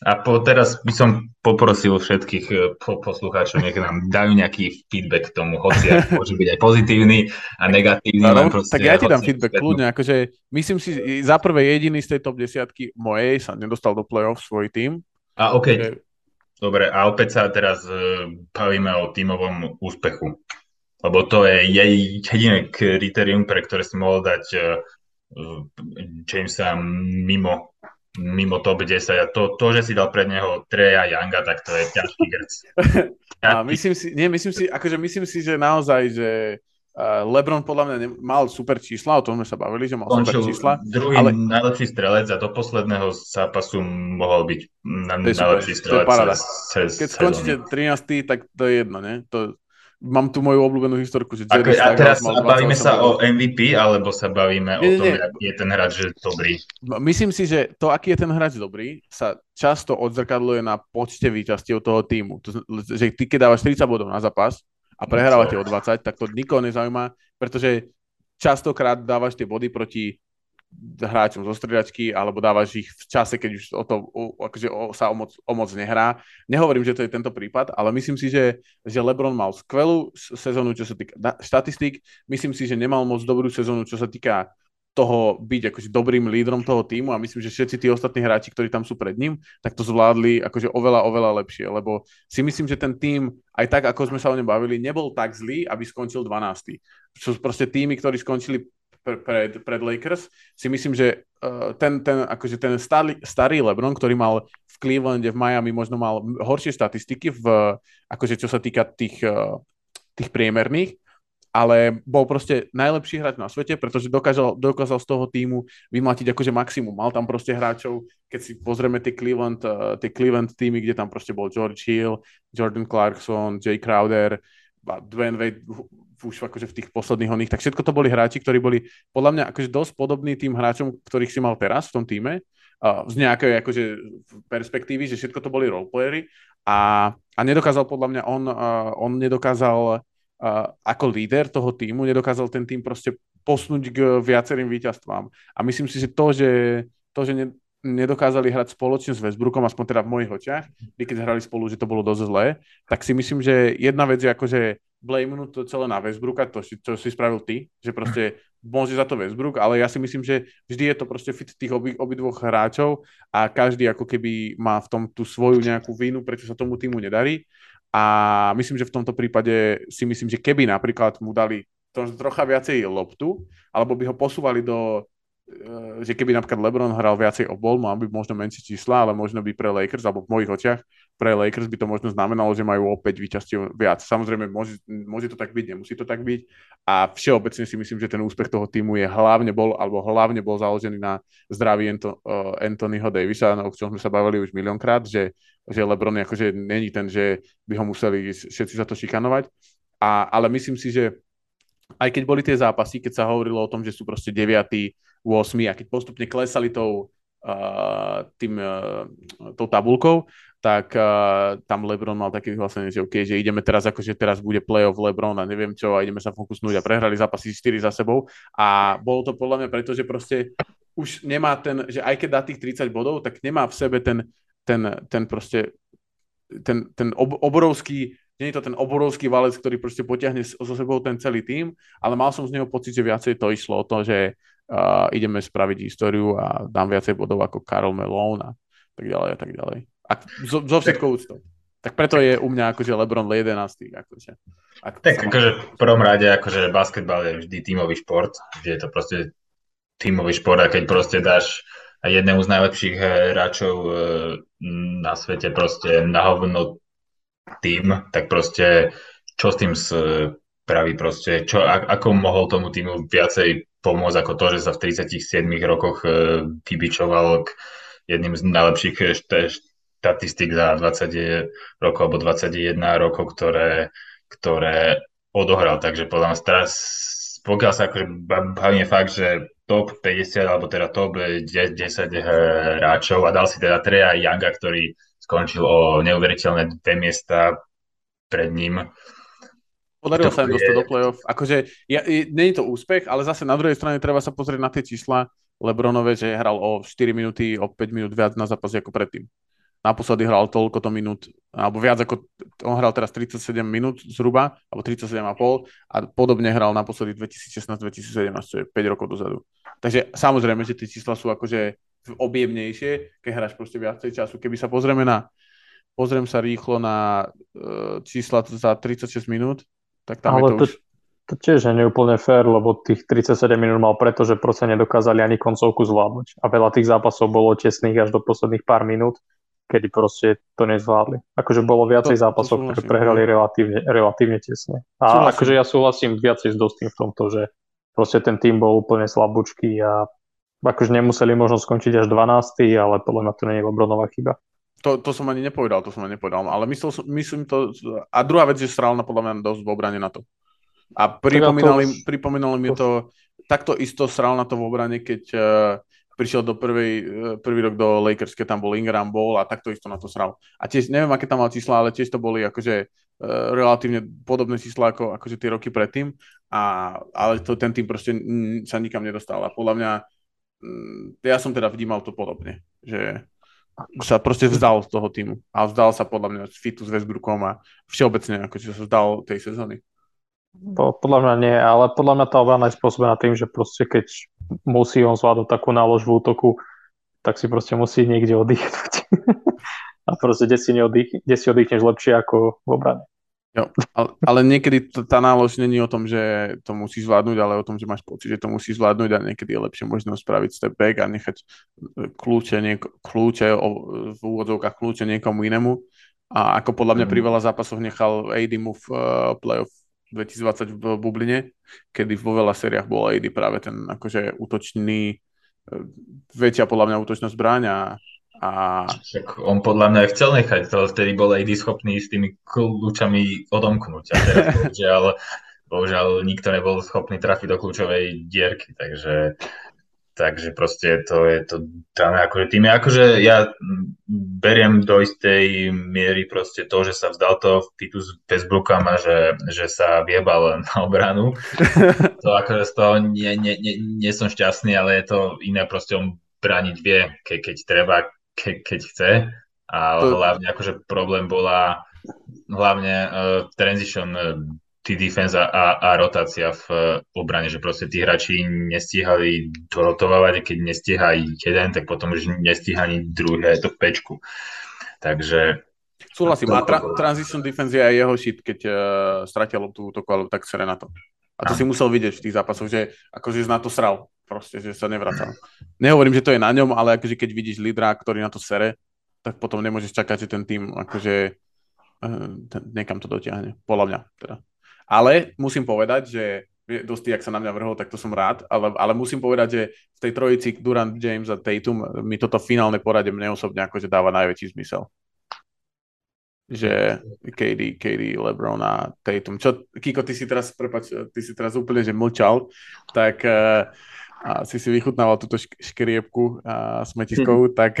A po, teraz by som poprosil všetkých eh, po, poslucháčov, nech nám dajú nejaký feedback k tomu, hoci môže byť aj pozitívny a negatívny. No, proste, tak ja ti dám feedback kľudne, akože myslím si, za prvé jediný z tej top 10 mojej sa nedostal do play-off svoj tým. A OK, že... dobre, a opäť sa teraz uh, bavíme o tímovom úspechu. Lebo to je jej jediné kritérium, pre ktoré si mohol dať uh, Jamesa mimo, mimo top 10 a to, to, že si dal pred neho Treja Younga, tak to je ťažký grc. A myslím si, nie, myslím si, akože myslím si, že naozaj, že LeBron podľa mňa mal super čísla, o tom sme sa bavili, že mal Končil super čísla. druhý ale... najlepší strelec a do posledného zápasu mohol byť na, najlepší strelec. Cez, Keď skončíte 13. tak to je jedno, ne? To, mám tu moju obľúbenú historku. Že Ako, a teraz sa bavíme sa o MVP, alebo sa bavíme nie, o tom, nie. aký je ten hráč že dobrý? Myslím si, že to, aký je ten hráč dobrý, sa často odzrkadluje na počte výčastiev toho týmu. To, že ty, keď dávaš 30 bodov na zápas a prehrávate o 20, tak to nikoho nezaujíma, pretože častokrát dávaš tie body proti hráčom zo striedačky, alebo dávaš ich v čase, keď už o to o, akože o, sa o moc, o moc nehrá. Nehovorím, že to je tento prípad, ale myslím si, že, že LeBron mal skvelú sezónu, čo sa týka štatistík. Myslím si, že nemal moc dobrú sezónu, čo sa týka toho byť akože dobrým lídrom toho týmu a myslím, že všetci tí ostatní hráči, ktorí tam sú pred ním, tak to zvládli akože oveľa, oveľa lepšie, lebo si myslím, že ten tým, aj tak, ako sme sa o ňom bavili, nebol tak zlý, aby skončil 12. Čo proste týmy, ktorí skončili pred, pred Lakers, si myslím, že uh, ten, ten, akože ten starý, starý LeBron, ktorý mal v Clevelande, v Miami, možno mal horšie statistiky, v, akože čo sa týka tých, uh, tých priemerných, ale bol proste najlepší hráč na svete, pretože dokázal, dokázal z toho týmu vymlatiť akože maximum. Mal tam proste hráčov, keď si pozrieme tie Cleveland, uh, tie Cleveland týmy, kde tam proste bol George Hill, Jordan Clarkson, Jay Crowder, Dwayne Wade už akože v tých posledných oných, tak všetko to boli hráči, ktorí boli podľa mňa akože dosť podobní tým hráčom, ktorých si mal teraz v tom týme, z nejakej akože perspektívy, že všetko to boli roleplayery a, a nedokázal podľa mňa, on, on nedokázal ako líder toho týmu, nedokázal ten tým proste posnúť k viacerým víťazstvám. A myslím si, že to, že, to, že ne, nedokázali hrať spoločne s Westbrookom, aspoň teda v mojich očiach, keď hrali spolu, že to bolo dosť zlé, tak si myslím, že jedna vec je akože blamenú to celé na Westbrooka, to, čo si spravil ty, že proste môže za to Westbrook, ale ja si myslím, že vždy je to proste fit tých obi, obidvoch hráčov a každý ako keby má v tom tú svoju nejakú vínu, prečo sa tomu týmu nedarí. A myslím, že v tomto prípade si myslím, že keby napríklad mu dali trocha viacej loptu, alebo by ho posúvali do Eh, že keby napríklad LeBron hral viacej o bol, mal by možno menšie čísla, ale možno by pre Lakers, alebo v mojich očiach, pre Lakers by to možno znamenalo, že majú opäť výčastie viac. Samozrejme, môže, môže to tak byť, nemusí to tak byť. A všeobecne si myslím, že ten úspech toho týmu je hlavne bol, alebo hlavne bol založený na zdraví Anto, uh, Anthonyho Davisa, o čom sme sa bavili už miliónkrát, že, že LeBron akože není ten, že by ho museli všetci za to šikanovať. A, ale myslím si, že aj keď boli tie zápasy, keď sa hovorilo o tom, že sú proste 9 8 a keď postupne klesali tou, uh, tým, uh, tou tabulkou, tak uh, tam LeBron mal také vyhlásenie, že OK, že ideme teraz, akože teraz bude playoff LeBron a neviem čo a ideme sa fokusnúť a prehrali zápasy 4 za sebou a bolo to podľa mňa preto, že proste už nemá ten, že aj keď dá tých 30 bodov, tak nemá v sebe ten, ten, ten proste ten, ten ob, obrovský nie je to ten obrovský valec, ktorý proste potiahne so sebou ten celý tým, ale mal som z neho pocit, že viacej to išlo o to, že uh, ideme spraviť históriu a dám viacej bodov ako Karol Malone a tak ďalej a tak ďalej. A zo, zo všetkou úctou. Tak preto je u mňa akože LeBron 11. Akože. Ak tak akože v prvom rade akože basketbal je vždy tímový šport, kde je to proste tímový šport a keď proste dáš jednému z najlepších hráčov e, na svete proste na hovno tým, tak proste čo s tým spraví proste, čo, ako mohol tomu týmu viacej pomôcť ako to, že sa v 37 rokoch e, vybičoval k jedným z najlepších štatistik za 20 rokov alebo 21 rokov, ktoré, ktoré odohral. Takže podľa mňa teraz, pokiaľ sa akože bavíme fakt, že top 50 alebo teda top 10 hráčov a dal si teda Treja Younga, ktorý skončil o neuveriteľné dve miesta pred ním Podarilo sa im dostať do play-off. Akože, ja, nie je to úspech, ale zase na druhej strane treba sa pozrieť na tie čísla Lebronové, že hral o 4 minúty, o 5 minút viac na zápase ako predtým. Naposledy hral toľko to minút, alebo viac ako, on hral teraz 37 minút zhruba, alebo 37,5 a podobne hral naposledy 2016-2017, čo je 5 rokov dozadu. Takže samozrejme, že tie čísla sú akože objemnejšie, keď hráš proste viacej času. Keby sa pozrieme na pozriem sa rýchlo na uh, čísla za 36 minút, tak tam Ale je to, to už... To tiež je neúplne fér, lebo tých 37 minút mal preto, že proste nedokázali ani koncovku zvládnuť. A veľa tých zápasov bolo tesných až do posledných pár minút, kedy proste to nezvládli. Akože bolo viacej to, zápasov, to ktoré prehrali relatívne, relatívne tesne. A súhlasím. akože ja súhlasím viacej s Dostým v tomto, že proste ten tým bol úplne slabúčky a akože nemuseli možno skončiť až 12, ale podľa mňa to nie je Lebronová chyba. To, to som ani nepovedal, to som ani nepovedal, ale myslel, myslím to, a druhá vec, že na podľa mňa dosť v obrane na to. A pripomínali, to... pripomínali mi to, takto isto sral na to v obrane, keď uh, prišiel do prvej, uh, prvý rok do Lakers, keď tam bol Ingram bol a takto isto na to sral. A tiež, neviem, aké tam mal čísla, ale tiež to boli akože uh, relatívne podobné čísla ako akože tie roky predtým, a, ale to, ten tým proste m, sa nikam nedostal. A podľa mňa, m, ja som teda vnímal to podobne, že sa proste vzdal z toho týmu. A vzdal sa podľa mňa fitu s Westbrookom a všeobecne akože sa vzdal tej sezóny. Po, podľa mňa nie, ale podľa mňa tá obrana je spôsobená tým, že proste keď musí on zvládnuť takú nálož v útoku, tak si proste musí niekde oddychnúť. a proste kde si, neoddych, kde si oddychneš lepšie ako v obrane. Jo, ale, ale niekedy tá nálož není o tom, že to musí zvládnuť, ale o tom, že máš pocit, že to musí zvládnuť a niekedy je lepšie možno spraviť step back a nechať e, kľúče, nieko, kľúče v úvodzovkách kľúče niekomu inému. A ako podľa mňa pri mhm. veľa zápasoch nechal AD mu v uh, playoff 2020 v Bubline, kedy vo veľa sériách bol AD práve ten akože útočný, e, väčšia podľa mňa útočná zbraň a a... Tak on podľa mňa chcel nechať, to vtedy bol AD schopný s tými kľúčami odomknúť. A teraz bohužiaľ, bohužiaľ nikto nebol schopný trafiť do kľúčovej dierky, takže takže proste to je to dané akože tým. Akože ja beriem do istej miery proste to, že sa vzdal to Titus Westbrookom a že, že sa viebal na obranu. To akože z toho nie, nie, nie, nie som šťastný, ale je to iné proste on brániť vie, ke, keď treba, ke, keď chce. A to... hlavne akože problém bola hlavne uh, transition tí defense a, a rotácia v obrane, že proste tí hráči nestíhali dorotovať, keď nestíha jeden, tak potom už nestíha ani druhé to pečku. Takže Súhlasím, a tra- transition defense je aj jeho shit, keď uh, stratil tú útoku, alebo tak sere na to. A to si musel vidieť v tých zápasoch, že akože na to sral proste, že sa nevracal. Nehovorím, že to je na ňom, ale akože keď vidíš lídra, ktorý na to sere, tak potom nemôžeš čakať, že ten tým akože uh, niekam to dotiahne. Podľa mňa teda. Ale musím povedať, že dosť, ak sa na mňa vrhol, tak to som rád, ale, ale musím povedať, že v tej trojici Durant, James a Tatum mi toto finálne poradie mne osobne akože dáva najväčší zmysel. Že KD, KD, LeBron a Tatum. Čo, Kiko, ty si teraz, prepač, ty si teraz úplne, že mlčal, tak uh, a si si vychutnával túto škriepku a smetiskovú, hm. tak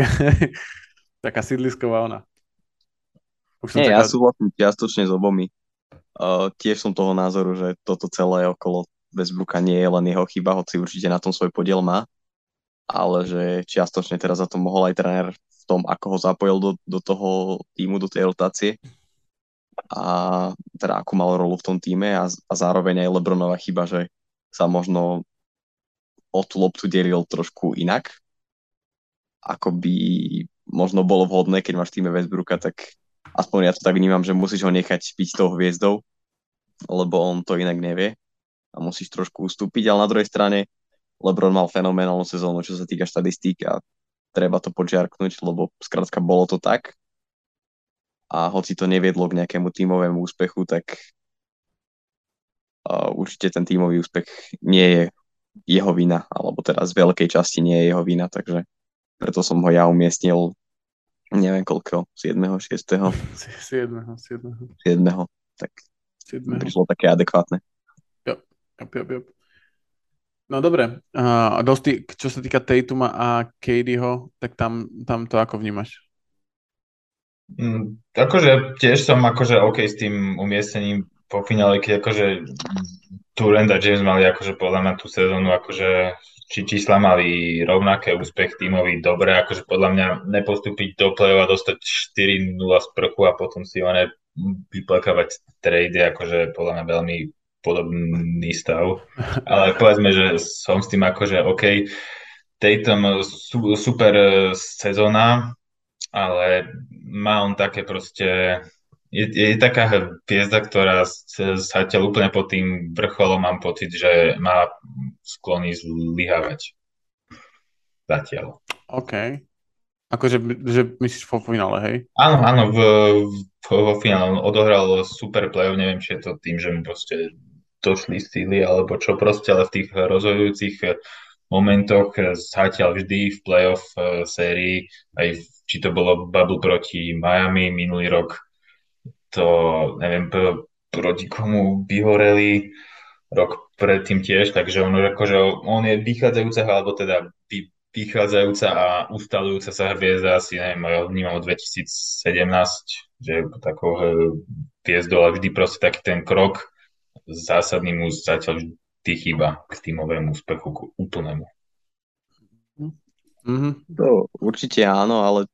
taká sídlisková ona. Už Nie, taká... ja súhlasím čiastočne s obomi. Uh, tiež som toho názoru, že toto celé okolo Westbrooka nie je len jeho chyba, hoci určite na tom svoj podiel má, ale že čiastočne teraz za to mohol aj tréner v tom, ako ho zapojil do, do toho týmu, do tej rotácie. A teda akú mal rolu v tom týme a, a zároveň aj Lebronová chyba, že sa možno o tú loptu delil trošku inak, ako by možno bolo vhodné, keď máš týme Westbrooka, tak aspoň ja to tak vnímam, že musíš ho nechať byť tou hviezdou, lebo on to inak nevie a musíš trošku ustúpiť, ale na druhej strane LeBron mal fenomenálnu sezónu, čo sa týka štatistík a treba to počiarknúť, lebo skrátka bolo to tak. A hoci to neviedlo k nejakému tímovému úspechu, tak uh, určite ten tímový úspech nie je jeho vina, alebo teda z veľkej časti nie je jeho vina, takže preto som ho ja umiestnil neviem koľko, 7. 6. 7. 7. 7. Tak 7. prišlo také adekvátne. Jo, jo, jo, jo. No dobre, uh, dosti, čo sa týka Tatuma a Katieho, tak tam, tam to ako vnímaš? Mm, akože tiež som akože OK s tým umiestnením po finále, keď akože Turenda James mali akože podľa mňa tú sezónu akože či čísla mali rovnaké úspech tímový dobre, akože podľa mňa nepostúpiť do play a dostať 4-0 z prchu a potom si one vyplakávať trade, akože podľa mňa veľmi podobný stav. Ale povedzme, že som s tým akože OK, Tatum super sezóna, ale má on také proste je, je taká hviezda, ktorá zatiaľ úplne pod tým vrcholom mám pocit, že má sklony zlyhávať. Zatiaľ. OK. Akože že myslíš vo finále, hej? Áno, áno, v, v, vo finále on odohral super play neviem, či je to tým, že mu proste došli síly, alebo čo proste, ale v tých rozhodujúcich momentoch zatiaľ vždy v playoff eh, sérii, aj či to bolo bubble proti Miami minulý rok, to neviem proti komu vyhoreli rok predtým tiež, takže on, akože, on je vychádzajúca, alebo teda vy, vychádzajúca a ustalujúca sa hviezda asi, neviem, ja vnímam od 2017, že takou hviezdou, ale vždy proste taký ten krok zásadný mu zatiaľ vždy chýba k týmovému úspechu, k úplnému. Mm-hmm. To určite áno, ale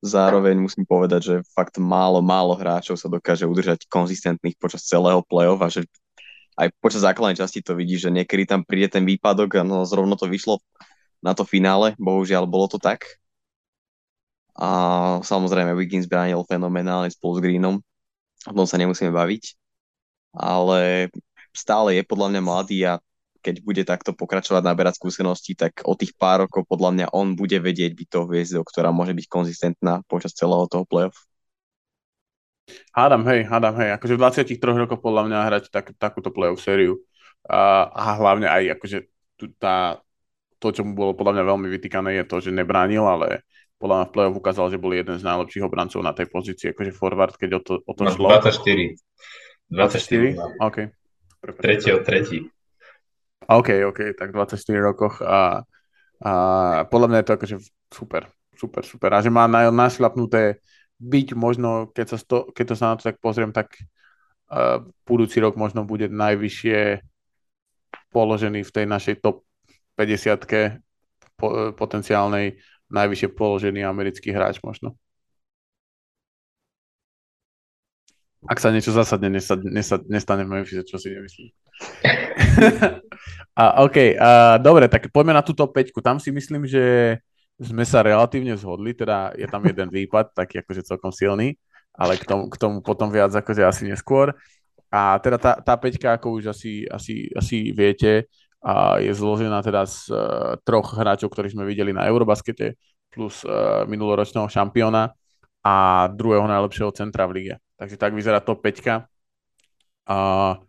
Zároveň musím povedať, že fakt málo, málo hráčov sa dokáže udržať konzistentných počas celého play-off a že aj počas základnej časti to vidí, že niekedy tam príde ten výpadok a no, zrovna to vyšlo na to finále, bohužiaľ bolo to tak. A samozrejme Wiggins bránil fenomenálne spolu s Greenom, o tom sa nemusíme baviť, ale stále je podľa mňa mladý a keď bude takto pokračovať, naberať skúsenosti, tak o tých pár rokov podľa mňa on bude vedieť byť tou hviezdou, ktorá môže byť konzistentná počas celého toho playoff. Hádam, hej, hádam, hej. Akože v 23 rokoch podľa mňa hrať tak, takúto playoff sériu a, a hlavne aj akože tá, to, čo mu bolo podľa mňa veľmi vytýkané, je to, že nebránil, ale podľa mňa v play-off ukázal, že bol jeden z najlepších obrancov na tej pozícii, akože forward, keď o to, o to no, šlo. 24. 24? 24? OK. Tretí od tretí. OK, OK, tak 24 rokoch a, a podľa mňa je to akože super, super, super. A že má našlapnuté byť možno, keď sa, sto, keď to sa na to tak pozriem, tak uh, budúci rok možno bude najvyššie položený v tej našej top 50 po, potenciálnej najvyššie položený americký hráč možno. Ak sa niečo zásadne nestane v Memphis, čo si nemyslím. A, OK, a, dobre, tak poďme na túto peťku. Tam si myslím, že sme sa relatívne zhodli, teda je tam jeden výpad, taký akože celkom silný, ale k tomu, k tomu potom viac akože asi neskôr. A teda tá, tá peťka, ako už asi, asi, asi viete, a je zložená teda z uh, troch hráčov, ktorých sme videli na Eurobaskete, plus uh, minuloročného šampióna a druhého najlepšieho centra v lige. Takže tak vyzerá to 5. Uh,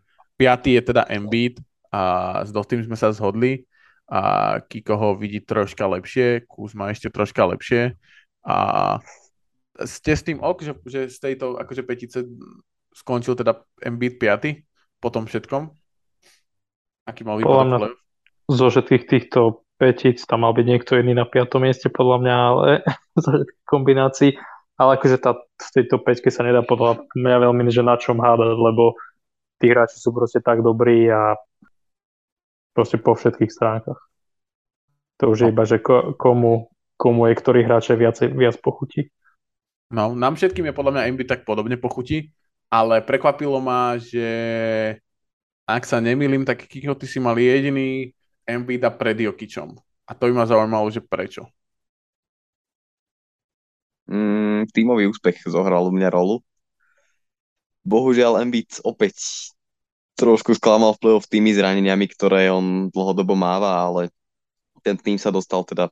piatý je teda Embiid a s Dostým sme sa zhodli a Kiko ho vidí troška lepšie, Kuzma ešte troška lepšie a ste s tým ok, že, že z tejto akože petice skončil teda Embiid 5. po tom všetkom? Aký mal výpadok Zo všetkých týchto petíc tam mal byť niekto iný na 5. mieste podľa mňa, ale zo všetkých kombinácií. Ale akože tá, v tejto peťke sa nedá podľa mňa veľmi, že na čom hádať, lebo tí hráči sú proste tak dobrí a proste po všetkých stránkach. To už je iba, že ko, komu, komu je ktorý hráč viac, viac pochutí. No, nám všetkým je podľa mňa MB tak podobne pochutí, ale prekvapilo ma, že ak sa nemýlim, tak Kiko, ty si mal jediný Embiida pred Jokičom. A to by ma zaujímalo, že prečo. Mm, tímový úspech zohral u mňa rolu. Bohužiaľ Embiid opäť trošku sklamal v play-off tými zraneniami, ktoré on dlhodobo máva, ale ten tým sa dostal teda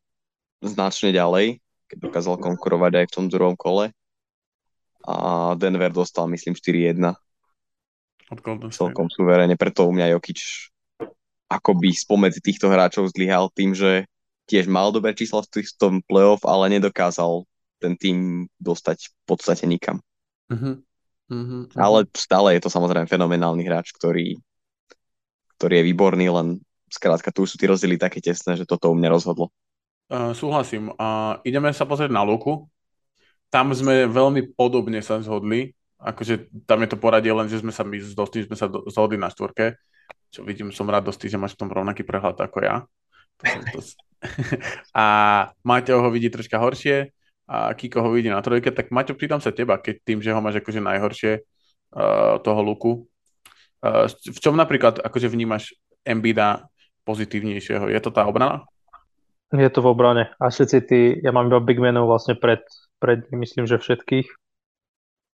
značne ďalej, keď dokázal konkurovať aj v tom druhom kole. A Denver dostal, myslím, 4-1 od Golden State. Celkom suverene, preto u mňa Jokic akoby spomedzi týchto hráčov zlyhal tým, že tiež mal dobré čísla v tom playoff, ale nedokázal ten tým dostať v podstate nikam. Uh-huh. Uh-huh. Ale stále je to samozrejme fenomenálny hráč, ktorý, ktorý je výborný, len skrátka tu sú tí rozdiely také tesné, že toto u mňa rozhodlo. Uh, súhlasím. Uh, ideme sa pozrieť na Luku. Tam sme veľmi podobne sa zhodli akože tam je to poradie len, že sme sa my s Dostým sme sa do, zhodli na štvorke, čo vidím, som rád Dostý, že máš v tom rovnaký prehľad ako ja. To som, to... a Maťo ho vidí troška horšie a Kiko ho vidí na trojke, tak Maťo, pridám sa teba, keď tým, že ho máš akože najhoršie uh, toho luku. Uh, v čom napríklad akože vnímaš Embida pozitívnejšieho? Je to tá obrana? Je to v obrane. A všetci tí, ja mám iba big menov vlastne pred, pred myslím, že všetkých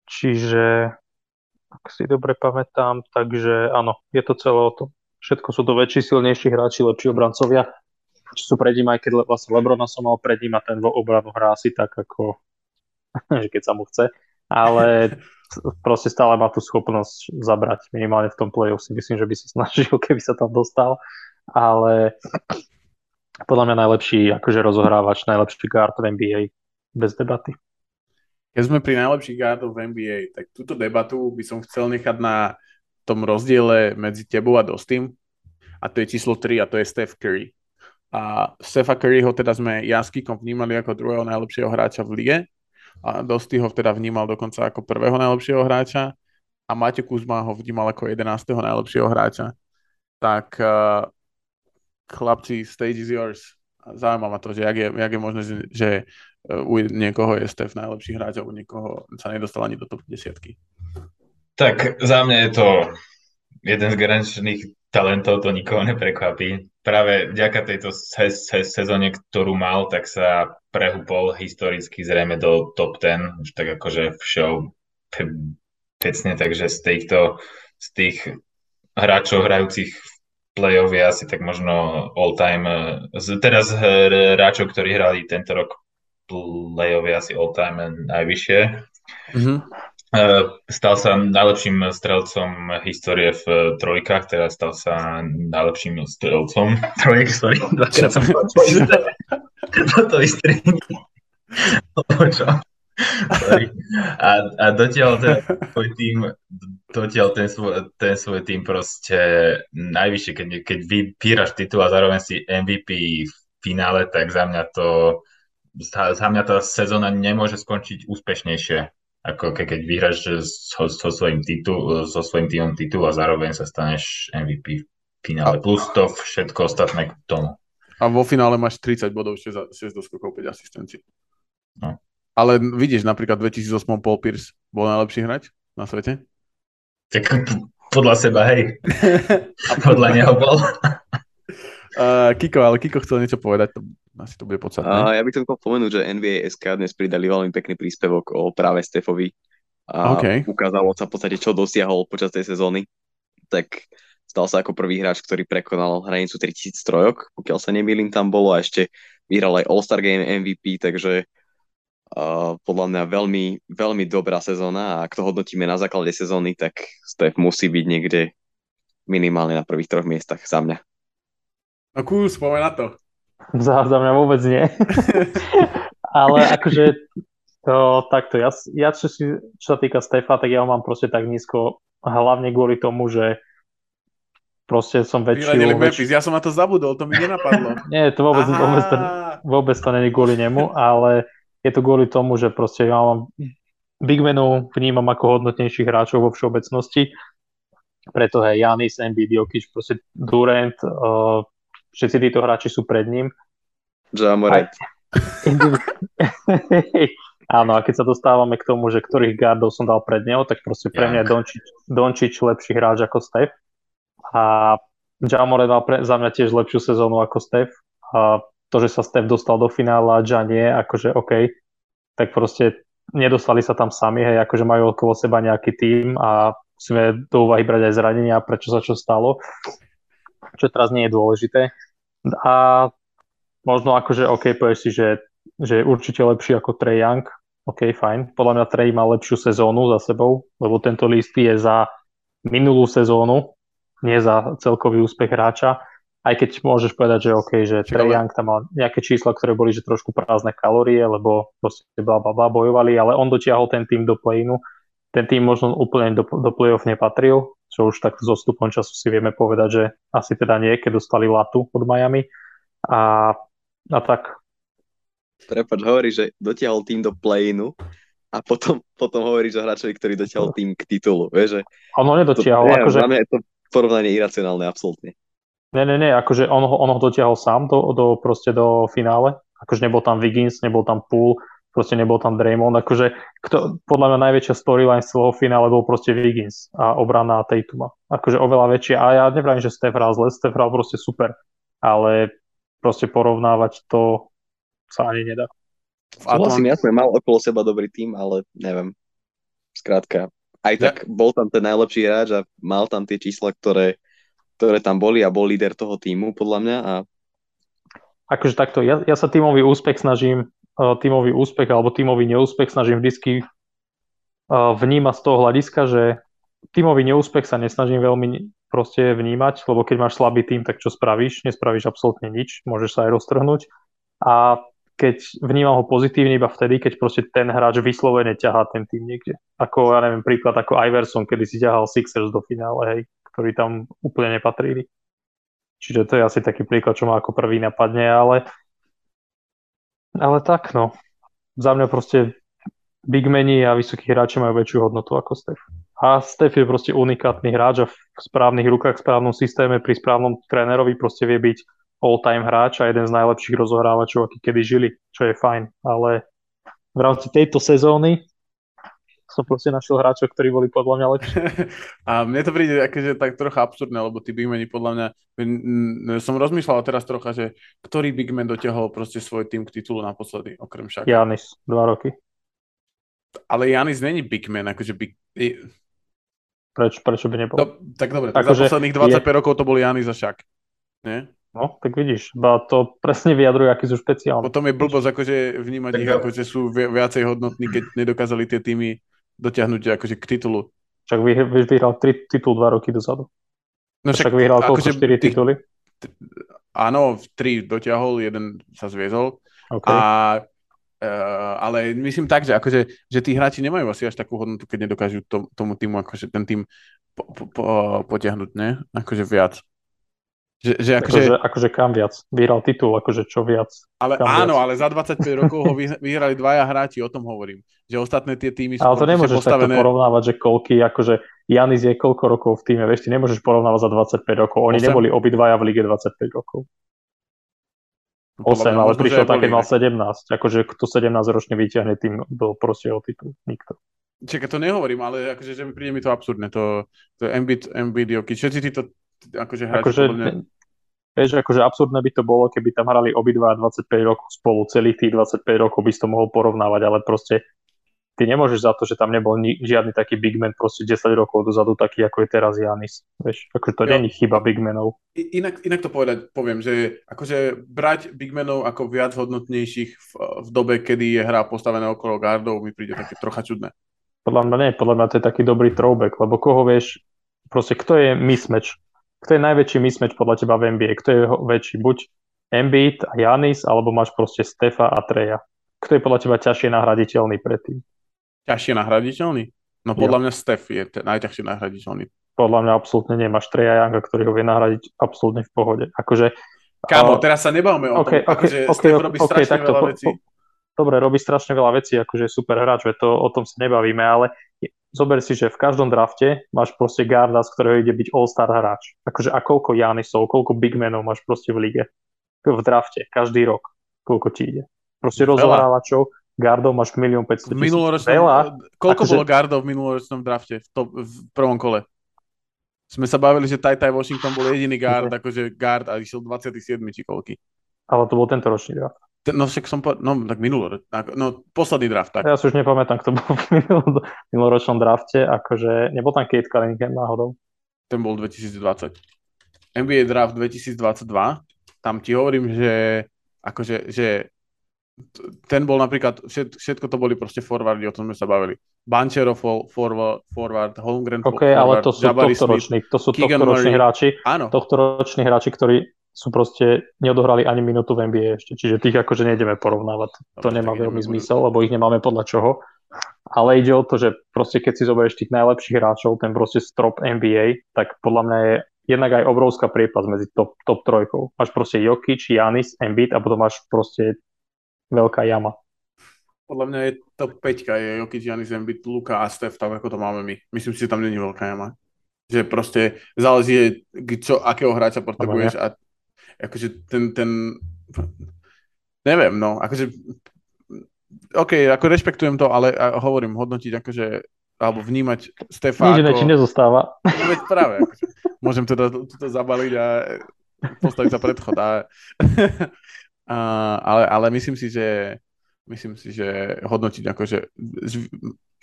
Čiže, ak si dobre pamätám, takže áno, je to celé o tom. Všetko sú to väčší, silnejší hráči, lepší obrancovia. Či sú pred ním, aj keď vlastne Lebrona som mal pred ním a ten vo obranu hrá si tak ako, že keď sa mu chce. Ale proste stále má tú schopnosť zabrať minimálne v tom play si myslím, že by si snažil, keby sa tam dostal. Ale podľa mňa najlepší akože rozohrávač, najlepší guard v NBA bez debaty. Keď sme pri najlepších gárdoch v NBA, tak túto debatu by som chcel nechať na tom rozdiele medzi tebou a Dostým. A to je číslo 3 a to je Steph Curry. A Stefa Curryho teda sme ja s Kikom vnímali ako druhého najlepšieho hráča v lige. A Dosty ho teda vnímal dokonca ako prvého najlepšieho hráča. A Maťo Kuzma ho vnímal ako 11. najlepšieho hráča. Tak uh, chlapci, stage is yours. Zaujíma ma to, že jak je, jak je možné, že, že u niekoho je Steph najlepší hráč a u niekoho sa nedostal ani do top 10. Tak za mňa je to jeden z garančných talentov, to nikoho neprekvapí. Práve vďaka tejto se- se- sezóne, ktorú mal, tak sa prehúpol historicky zrejme do top 10, už tak akože v show pecne, takže z týchto, z tých hráčov hrajúcich v play-off je asi tak možno all time, teraz hráčov, ktorí hrali tento rok play-off je asi all-time najvyššie. Mm-hmm. Stal sa najlepším strelcom histórie v trojkách, teda stal sa najlepším strelcom trojek, sorry, dvakrát som to isté. A, a dotiaľ ten svoj tým, dotiaľ ten svoj, ten svoj tým proste najvyššie, keď, keď vypíraš titul a zároveň si MVP v finále, tak za mňa to za mňa tá sezóna nemôže skončiť úspešnejšie, ako ke, keď vyhráš so, so, svojím titul, so svojím týmom titul a zároveň sa staneš MVP v finále. Plus to všetko ostatné k tomu. A vo finále máš 30 bodov, 6, 6 doskokov, 5 asistencií. No. Ale vidíš, napríklad 2008 Paul Pierce bol najlepší hráč na svete? Tak podľa seba, hej. A podľa neho bol. Uh, Kiko, ale Kiko chcel niečo povedať, to, asi to bude podstatné. Uh, ja by som chcel spomenúť, že NBA SK dnes pridali veľmi pekný príspevok o práve Stefovi a okay. ukázalo sa v podstate, čo dosiahol počas tej sezóny. Tak stal sa ako prvý hráč, ktorý prekonal hranicu 3000 trojok, pokiaľ sa nemýlim, tam bolo a ešte vyhral aj All-Star Game MVP, takže uh, podľa mňa veľmi, veľmi dobrá sezóna a ak to hodnotíme na základe sezóny, tak Steph musí byť niekde minimálne na prvých troch miestach za mňa. No cool, spomeň na to. Za, za mňa vôbec nie. Ale akože to, takto, ja, ja čo, si, čo sa týka Stefa, tak ja ho mám proste tak nízko, hlavne kvôli tomu, že proste som väčší... Memphis, ja som na to zabudol, to mi nenapadlo. Nie, to vôbec, vôbec, to, vôbec to není kvôli nemu, ale je to kvôli tomu, že proste ja mám Big Menu vnímam ako hodnotnejších hráčov vo všeobecnosti, preto hej, Janis, Embiid, Jokic, proste Durant, uh, všetci títo hráči sú pred ním. Jamoret. Áno, a keď sa dostávame k tomu, že ktorých gardov som dal pred neho, tak proste pre mňa je Dončič, Dončič lepší hráč ako Steph. A Jamore dal pre, za mňa tiež lepšiu sezónu ako Steph. A to, že sa Steph dostal do finále a Ja nie, akože OK, tak proste nedostali sa tam sami, hej, akože majú okolo seba nejaký tým a musíme do úvahy brať aj zranenia, prečo sa čo stalo, čo teraz nie je dôležité. A možno akože OK, povieš si, že že je určite lepší ako Trey Young. OK, fajn. Podľa mňa Trey má lepšiu sezónu za sebou, lebo tento list je za minulú sezónu, nie za celkový úspech hráča. Aj keď môžeš povedať, že OK, že Trey Young tam mal nejaké čísla, ktoré boli že trošku prázdne kalórie, lebo proste bla, bla, bla, bojovali, ale on dotiahol ten tým do play-inu. Ten tým možno úplne do, do play-off nepatril, čo už tak so stupom času si vieme povedať, že asi teda nie, keď dostali latu od Miami. A, a tak Prepač, hovorí, že dotiahol tým do play-inu a potom, potom hovoríš o hráčovi, ktorý dotiahol tým k titulu. Vieš, že ono nedotiahol. To, akože... Mňa je to porovnanie iracionálne, absolútne. Ne, ne, ne, akože on, on ho dotiahol sám do, do, proste do finále. Akože nebol tam Wiggins, nebol tam Pool, proste nebol tam Draymond. Akože kto, podľa mňa najväčšia storyline z celého finále bol proste Wiggins a obrana Tatuma. Akože oveľa väčšia. A ja neviem, že Steph hral zle, Steph hral proste super. Ale proste porovnávať to sa ani nedá. Súhlasím, ja som mal okolo seba dobrý tým, ale neviem. Skrátka, aj tak ja. bol tam ten najlepší hráč a mal tam tie čísla, ktoré, ktoré tam boli a bol líder toho týmu, podľa mňa. A... Akože takto, ja, ja sa tímový úspech snažím, tímový úspech alebo tímový neúspech snažím uh, vnímať z toho hľadiska, že tímový neúspech sa nesnažím veľmi proste vnímať, lebo keď máš slabý tým, tak čo spravíš? Nespravíš absolútne nič, môžeš sa aj roztrhnúť. A keď vnímam ho pozitívne iba vtedy, keď proste ten hráč vyslovene ťahá ten tým niekde. Ako, ja neviem, príklad ako Iverson, kedy si ťahal Sixers do finále, hej, ktorí tam úplne nepatrili. Čiže to je asi taký príklad, čo ma ako prvý napadne, ale ale tak, no. Za mňa proste big meni a vysokí hráči majú väčšiu hodnotu ako Steph. A Steph je proste unikátny hráč a v správnych rukách, v správnom systéme, pri správnom trénerovi proste vie byť all-time hráč a jeden z najlepších rozohrávačov, aký kedy žili, čo je fajn. Ale v rámci tejto sezóny som proste našiel hráčov, ktorí boli podľa mňa lepší. A mne to príde akože tak trocha absurdné, lebo tí bigmeni podľa mňa, som rozmýšľal teraz trocha, že ktorý bigman dotiahol proste svoj tým k titulu naposledy, okrem však. Janis, dva roky. Ale Janis není bigman, akože big... Prečo, prečo by nebol? No, tak dobre, tak za posledných 25 je... rokov to bol Janis a však. Nie? No, tak vidíš, to presne vyjadruje, aký sú špeciálni. Potom je blbosť akože vnímať tak ich, ako že sú viacej hodnotní, keď nedokázali tie týmy dotiahnuť akože k titulu. Však vy, vy vyhral tri titul dva roky dozadu. No však, však vyhral akože štyri tituly? T- áno, tri dotiahol, jeden sa zviezol. Okay. A Uh, ale myslím tak, že, akože, že tí hráči nemajú asi až takú hodnotu, keď nedokážu to, tomu týmu, akože ten tým po, po, po, potiahnuť, ne? Akože viac. Že, že akože... Akože, akože kam viac? Vyhral titul, akože čo viac? Ale áno, viac? ale za 25 rokov ho vyhrali dvaja hráči, o tom hovorím. Že ostatné tie týmy sú Ale to nemôžeš postavené... takto porovnávať, že koľky, akože Janis je koľko rokov v týme, vieš, ty nemôžeš porovnávať za 25 rokov. Oni 8? neboli obidvaja v lige 25 rokov. 8, no, ale prišiel tak, keď mal 17. Akože kto 17 ročne vyťahne tým do proste o titul? Nikto. Čakaj, to nehovorím, ale akože, že mi príde mi to absurdné. To, to Embiid, Embiid, Jokic, všetci títo akože hráči akože, podľa Vieš, akože absurdné by to bolo, keby tam hrali obidva 25 rokov spolu, celých tých 25 rokov by si to mohol porovnávať, ale proste ty nemôžeš za to, že tam nebol ni- žiadny taký big man proste 10 rokov dozadu, taký ako je teraz Janis. Vieš, akože to není chyba big manov. Inak, inak to povedať, poviem, že akože brať big manov ako viac hodnotnejších v, v dobe, kedy je hra postavená okolo guardov, mi príde také trocha čudné. Podľa mňa nie, podľa mňa to je taký dobrý throwback, lebo koho vieš, proste kto je mismatch, kto je najväčší mismatch podľa teba v NBA, kto je väčší, buď Embiid a Janis, alebo máš proste Stefa a Treja. Kto je podľa teba ťažšie nahraditeľný predtým? Ťažšie nahraditeľný? No podľa jo. mňa Stef je t- najťažšie nahraditeľný. Podľa mňa absolútne nemáš Treja Younga, ktorý ho vie nahradiť absolútne v pohode. Akože, Kámo, uh, teraz sa nebavme o okay, tom, okay, akože okay, Stef robí okay, strašne veľa po, vecí. Po, dobre, robí strašne veľa vecí, akože super hráč, to, o tom sa nebavíme, ale zober si, že v každom drafte máš proste garda, z ktorého ide byť all-star hráč. Akože a koľko Janisov, koľko bigmenov máš proste v lige v drafte, každý rok, koľko ti ide. Proste rozohrávačov, gardov máš milión 500 tisíc. Veľa. Koľko akože... bolo gardov v minuloročnom drafte v, top, v prvom kole? Sme sa bavili, že Tai Washington bol jediný guard, okay. akože guard a išiel 27 či koľky. Ale to bol tento ročný draft. No však som povedal, no tak minulý, no posledný draft, tak. Ja si už nepamätám, kto bol v minuloročnom drafte, akože nebol tam Kate Cunningham náhodou? Ten bol 2020. NBA draft 2022, tam ti hovorím, že akože, že ten bol napríklad, všetko to boli proste forwardy, o tom sme sa bavili. Banchero forward, forward Holmgren okay, forward, ale to sú tohtoroční, to sú tohtoroční hráči, Áno. tohtoroční hráči, ktorí sú proste, neodohrali ani minútu v NBA ešte, čiže tých akože nejdeme porovnávať. To nemá veľmi zmysel, lebo ich nemáme podľa čoho. Ale ide o to, že proste keď si zoberieš tých najlepších hráčov, ten proste strop NBA, tak podľa mňa je jednak aj obrovská priepas medzi top, top trojkou. Máš proste Jokic, Janis, Embiid a potom máš proste veľká jama. Podľa mňa je top 5 je Jokic, Janis, Embiid, Luka a Steph, tak ako to máme my. Myslím si, že tam není veľká jama. Že proste záleží, čo, akého hráča potrebuješ a akože ten, ten neviem, no, akože OK, ako rešpektujem to, ale hovorím, hodnotiť akože alebo vnímať Stefa Nič ako... nezostáva. Veď práve, akože, môžem teda toto zabaliť a postaviť sa predchod. A, a, ale, ale myslím si, že myslím si, že hodnotiť akože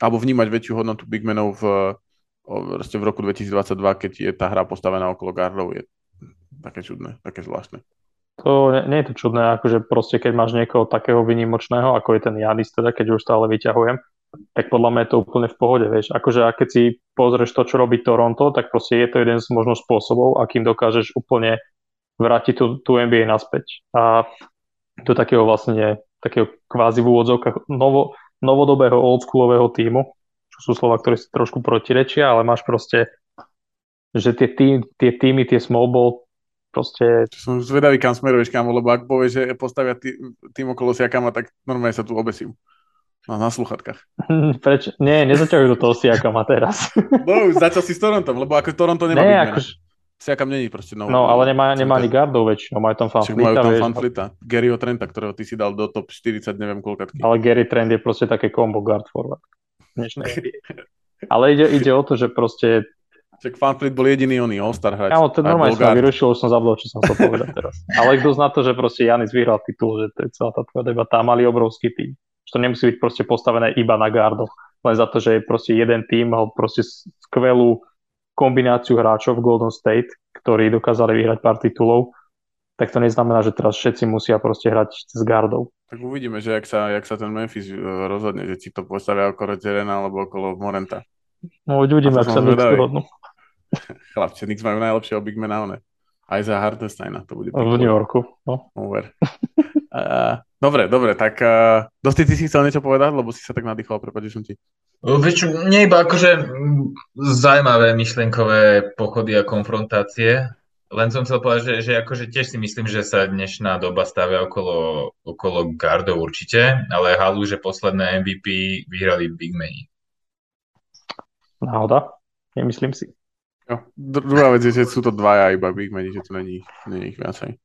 alebo vnímať väčšiu hodnotu bigmenov v, v roku 2022, keď je tá hra postavená okolo gardov, je také čudné, také zvláštne. To nie, nie je to čudné, akože proste keď máš niekoho takého vynimočného, ako je ten Janis, teda keď už stále vyťahujem, tak podľa mňa je to úplne v pohode, vieš. Akože a keď si pozrieš to, čo robí Toronto, tak proste je to jeden z možno spôsobov, akým dokážeš úplne vrátiť tú, tú NBA naspäť. A do takého vlastne, takého kvázi v úvodzovkách novo, novodobého oldschoolového týmu, čo sú slova, ktoré si trošku protirečia, ale máš proste, že tie, tým, tie týmy, tie small ball, proste... Som zvedavý, kam smeruješ, kamo, lebo ak povieš, že postavia tý, tým okolo Siakama, tak normálne sa tu obesím. No, na sluchatkách. Prečo? Nie, nezaťahujú do toho Siakama teraz. no, začal si s Torontom, lebo ako Toronto nemá Nie, akož... Siakam není proste no, no, ale nemá, nemá ani gardov väčšinou, majú tam fanflita. Majú tam fanflita. Garyho Trenta, ktorého ty si dal do top 40, neviem koľkatky. Ale Gary Trent je proste také combo guard forward. ale ide, ide o to, že proste Čak Fanfleet bol jediný oný All-Star hráč. Áno, to normálne som vyrušil, už som zabudol, čo som chcel povedať teraz. Ale kto zná to, že proste Janis vyhral titul, že to je celá tá tvoja debata, mali obrovský tým. Že to nemusí byť proste postavené iba na gardoch, len za to, že je proste jeden tým, mal proste skvelú kombináciu hráčov v Golden State, ktorí dokázali vyhrať pár titulov, tak to neznamená, že teraz všetci musia proste hrať s gardov. Tak uvidíme, že jak sa, jak sa ten Memphis e, rozhodne, že či to postavia okolo Jerena alebo okolo Morenta. No uvidíme, ak sa dohodnú. Chlapci, Knicks majú najlepšieho bigmana, one. Aj za Hardensteina to bude. V New Yorku, no. Over. uh, dobre, dobre, tak uh, Dosti, ty si chcel niečo povedať, lebo si sa tak nadýchol, prepáč, som ti. Vieš, nie iba akože zaujímavé myšlenkové pochody a konfrontácie, len som chcel povedať, že, že akože tiež si myslím, že sa dnešná doba stavia okolo, okolo gardov určite, ale halu, že posledné MVP vyhrali Big Mani. Náhoda? Nemyslím si. Jo. Druhá vec je, že sú to dvaja iba Big Mani, že to není, není ich viacej.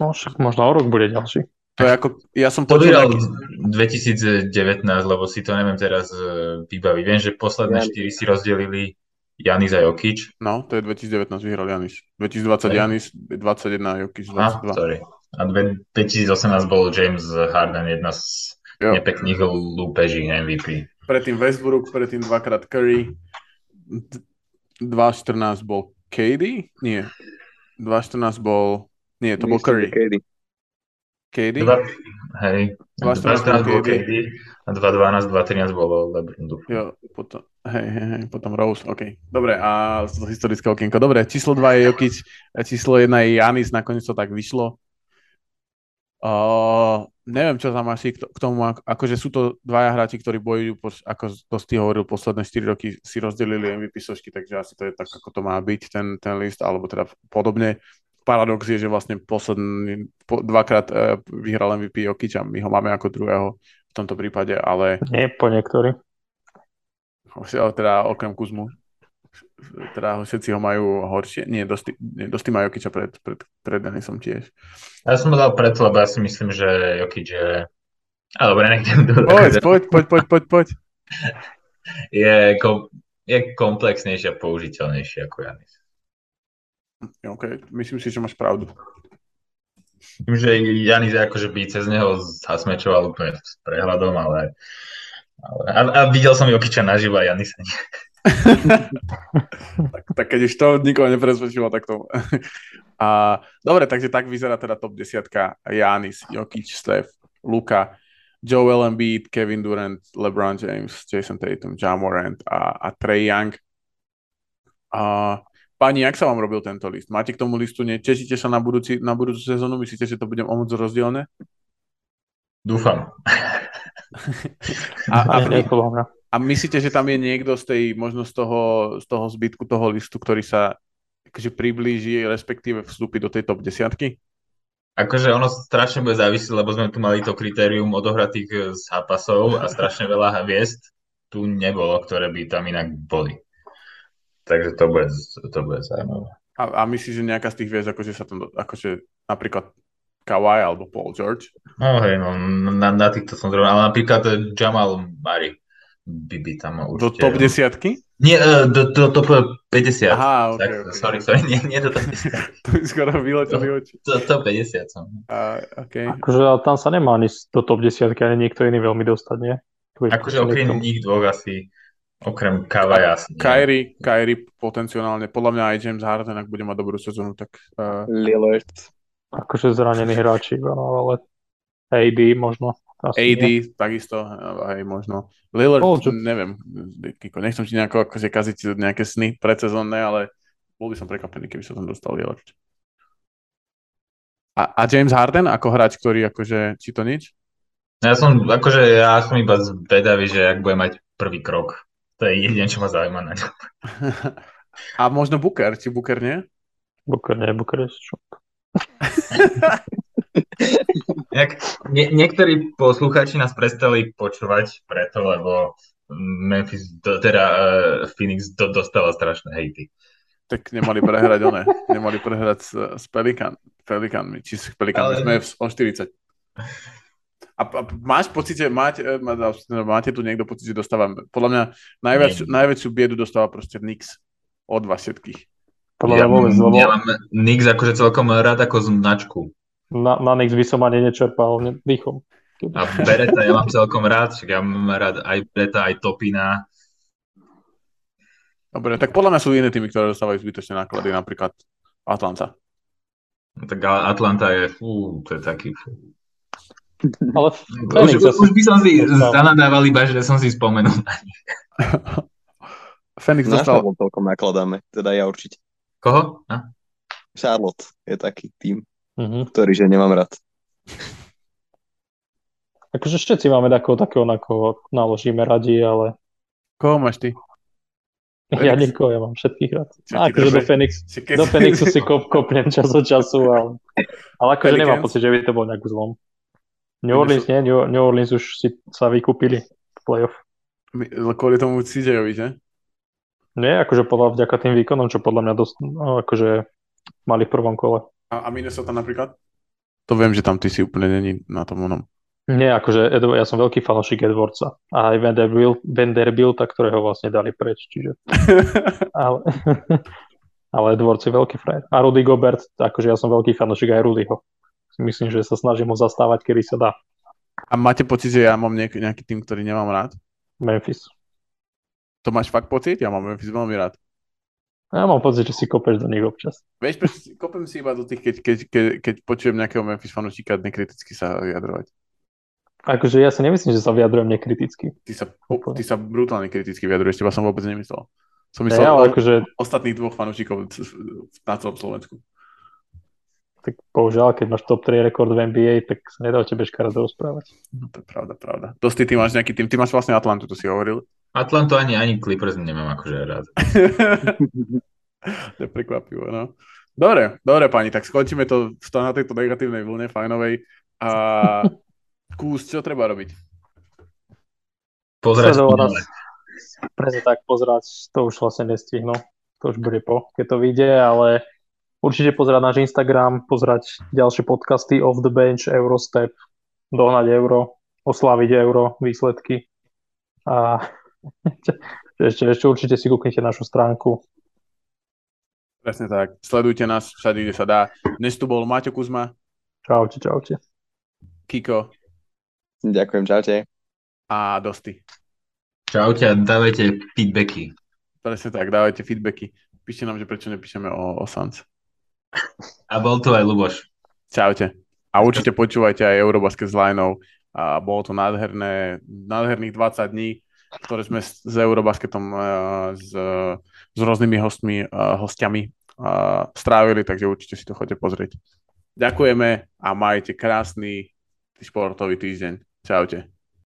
No však možno o rok bude ďalší. To je ako, ja som počul... Nejaký... 2019, lebo si to neviem teraz uh, vybaviť. Viem, že posledné. 4 si rozdelili Janis a Jokic. No, to je 2019 vyhral Janis. 2020 Janis, 21 Jokic, 22. Ah, sorry. A 2018 bol James Harden, jedna z jo. nepekných lúpeží MVP. predtým Westbrook, predtým dvakrát Curry, 2.14 bol KD? Nie. 2.14 bol... Nie, to bol Curry. KD. KD? Dva, hej, 2.14 bol KD a 2.12, 2.13 bolo LeBron. Jo, potom, hej, hej, hej, potom Rose, OK. Dobre, a to historické okienko. Dobre, číslo 2 je Jokic, číslo 1 je Janis, nakoniec to tak vyšlo. Uh, neviem, čo tam asi k tomu, akože sú to dvaja hráči, ktorí bojujú, ako to ty hovoril, posledné 4 roky si rozdelili MVP sošky, takže asi to je tak, ako to má byť, ten, ten list, alebo teda podobne. Paradox je, že vlastne posledný, po, dvakrát uh, vyhral MVP Jokic a my ho máme ako druhého v tomto prípade, ale... Nie, po niektorí. Teda okrem Kuzmu teda všetci ho majú horšie. Nie, dosť, nie, dosť majú Jokiča pred, pred, pred Denisom tiež. Ja som ho dal preto, lebo ja si myslím, že Jokič je... A dobre, nechcem to... Poď, poď, poď, poď, poď, poď. Je, kom, je komplexnejší a použiteľnejší ako Janis. OK, myslím si, že máš pravdu. Tým, že Janis akože by cez neho zasmečoval úplne s prehľadom, ale, ale a, a videl som Jokiča naživo a Janisa nie tak, tak keď už to nikoho nepresvedčilo, tak to... A, dobre, takže tak vyzerá teda top 10. Janis, Jokic, Steph, Luka, Joel Embiid, Kevin Durant, LeBron James, Jason Tatum, Ja Morant a, a Trey Young. A, pani, jak sa vám robil tento list? Máte k tomu listu, tešíte sa na, budúci, na budúcu sezónu? Myslíte, že to bude o moc rozdielne? Dúfam. a, a, a, a myslíte, že tam je niekto z tej, možno z toho, z toho zbytku toho listu, ktorý sa akože priblíži, respektíve vstúpi do tej top desiatky? Akože ono strašne bude závisieť, lebo sme tu mali to kritérium odohratých eh, zápasov a strašne veľa hviezd tu nebolo, ktoré by tam inak boli. Takže to bude, to bude zaujímavé. A, a myslíš, že nejaká z tých hviezd, akože sa tam, akože napríklad Kawhi alebo Paul George? No hej, no, na, na týchto som zrovna, ale napríklad Jamal Murray by, by tam určite... Do top desiatky? Nie, uh, do, do top 50. Aha, okay, tak, okay. Sorry, sorry, nie, nie do top 50. to by skoro vyleteli oči. To, to 50 som. Uh, okay. Akože tam sa nemá ani do top 10 ani niekto iný veľmi dostať, nie? Akože okrem nich dvoch asi, okrem Kavaja asi. Kyrie, Kyrie potenciálne, podľa mňa aj James Harden, ak bude mať dobrú sezónu, tak... Uh... Lillard. Akože zranení hráči, ale AD možno. Asi AD nie. takisto, aj možno. Lillard, oh, čo... neviem, nechcem ti nejako akože kaziť nejaké sny predsezónne, ale bol by som prekvapený, keby sa tam dostal Lillard. A, a James Harden ako hráč, ktorý akože, či to nič? Ja som, akože ja som iba zvedavý, že ak bude mať prvý krok. To je jediné, čo ma zaujíma na ňom. a možno Booker, či Booker nie? Booker nie, Booker je šok. Jak, nie, niektorí poslucháči nás prestali počúvať preto, lebo Memphis, do, teda uh, Phoenix do, dostala strašné hejty. Tak nemali prehrať one. Nemali prehrať s, s Pelikan, Pelikanmi, či s Pelikanmi. Ale... Sme o 40. A, a máš pocit, že máte, e, máte tu niekto pocit, že dostáva, podľa mňa najviac, najväčšiu biedu dostáva proste Nix od vás všetkých. Podľa ja, vôbec, lebo... ja mám Nix akože celkom rád ako značku na, na Nix by som ani nečerpal dýchom. A Bereta ja mám celkom rád, však ja mám rád aj Bereta, aj Topina. Dobre, tak podľa mňa sú iné týmy, ktoré dostávajú zbytočné náklady, napríklad Atlanta. No, tak Atlanta je, fú, to je taký, fú. Ale už, už, už by som si zanadával iba, že som si spomenul na nich. Fenix dostal... Na toľko nakladáme, teda ja určite. Koho? A? Charlotte je taký tým uh-huh. ktorý že nemám rád. Akože všetci máme takého, takého, na koho naložíme radi, ale... Koho máš ty? Felix? Ja nikoho, ja mám všetkých rád. Akože do, Fenix, do Fenixu si kop, kopnem čas od času, ale, ale akože nemám pocit, že by to bol nejak zlom. New Orleans nie, New, New Orleans už si sa vykúpili v playoff. Kvôli tomu CJ-ovi, že? Nie, akože podľa, vďaka tým výkonom, čo podľa mňa dosť, no, akože mali v prvom kole. A, a Minnesota napríklad? To viem, že tam ty si úplne není na tom onom. Nie, akože Edward, ja som veľký fanošik Edwardsa. A aj Vanderbilt, Vanderbilta, ktorého vlastne dali preč, čiže... ale, ale Edwards je veľký frajer. A Rudy Gobert, akože ja som veľký fanošik aj Rudyho. Myslím, že sa snažím ho zastávať, kedy sa dá. A máte pocit, že ja mám nejak, nejaký tým, ktorý nemám rád? Memphis. To máš fakt pocit? Ja mám Memphis veľmi rád. Ja mám pocit, že si kopeš do nich občas. Vieš, kopem si iba do tých, keď, keď, keď, keď počujem nejakého Memphis fanúšika nekriticky sa vyjadrovať. Akože ja si nemyslím, že sa vyjadrujem nekriticky. Ty sa, ty sa brutálne kriticky vyjadruješ, teba som vôbec nemyslel. Som myslel ja, ale akože... ostatných dvoch fanúšikov na celom Slovensku. Tak bohužiaľ, keď máš top 3 rekord v NBA, tak sa nedá o tebe škaredo rozprávať. No to je pravda, pravda. Dosti, ty máš nejaký tým, ty máš vlastne Atlantu, to si hovoril. Atlantu ani, ani Clippers nemám akože rád. to je prekvapivé, no. Dobre, dobre pani, tak skončíme to na tejto negatívnej vlne fajnovej. A Kús, čo treba robiť? Pozerať Presne tak, pozerať, to už vlastne nestihnú. To už bude po, keď to vyjde, ale určite pozerať náš Instagram, pozerať ďalšie podcasty Off the Bench, Eurostep, dohnať euro, oslaviť euro, výsledky. A ešte, ešte určite si kúknite našu stránku. Presne tak. Sledujte nás všade, kde sa dá. Dnes tu bol Maťo Kuzma. Čaute, čaute. Kiko. Ďakujem, čaute. A Dosti. Čaute a dávajte feedbacky. Presne tak, dávajte feedbacky. Píšte nám, že prečo nepíšeme o, o Sans. A bol tu aj Luboš. Čaute. A určite počúvajte aj Eurobasket s Lineou. A bolo to nádherné, nádherných 20 dní, ktoré sme s, s Eurobasketom s, s rôznymi hostmi, hostiami strávili, takže určite si to chodite pozrieť. Ďakujeme a majte krásny športový týždeň. Čaute.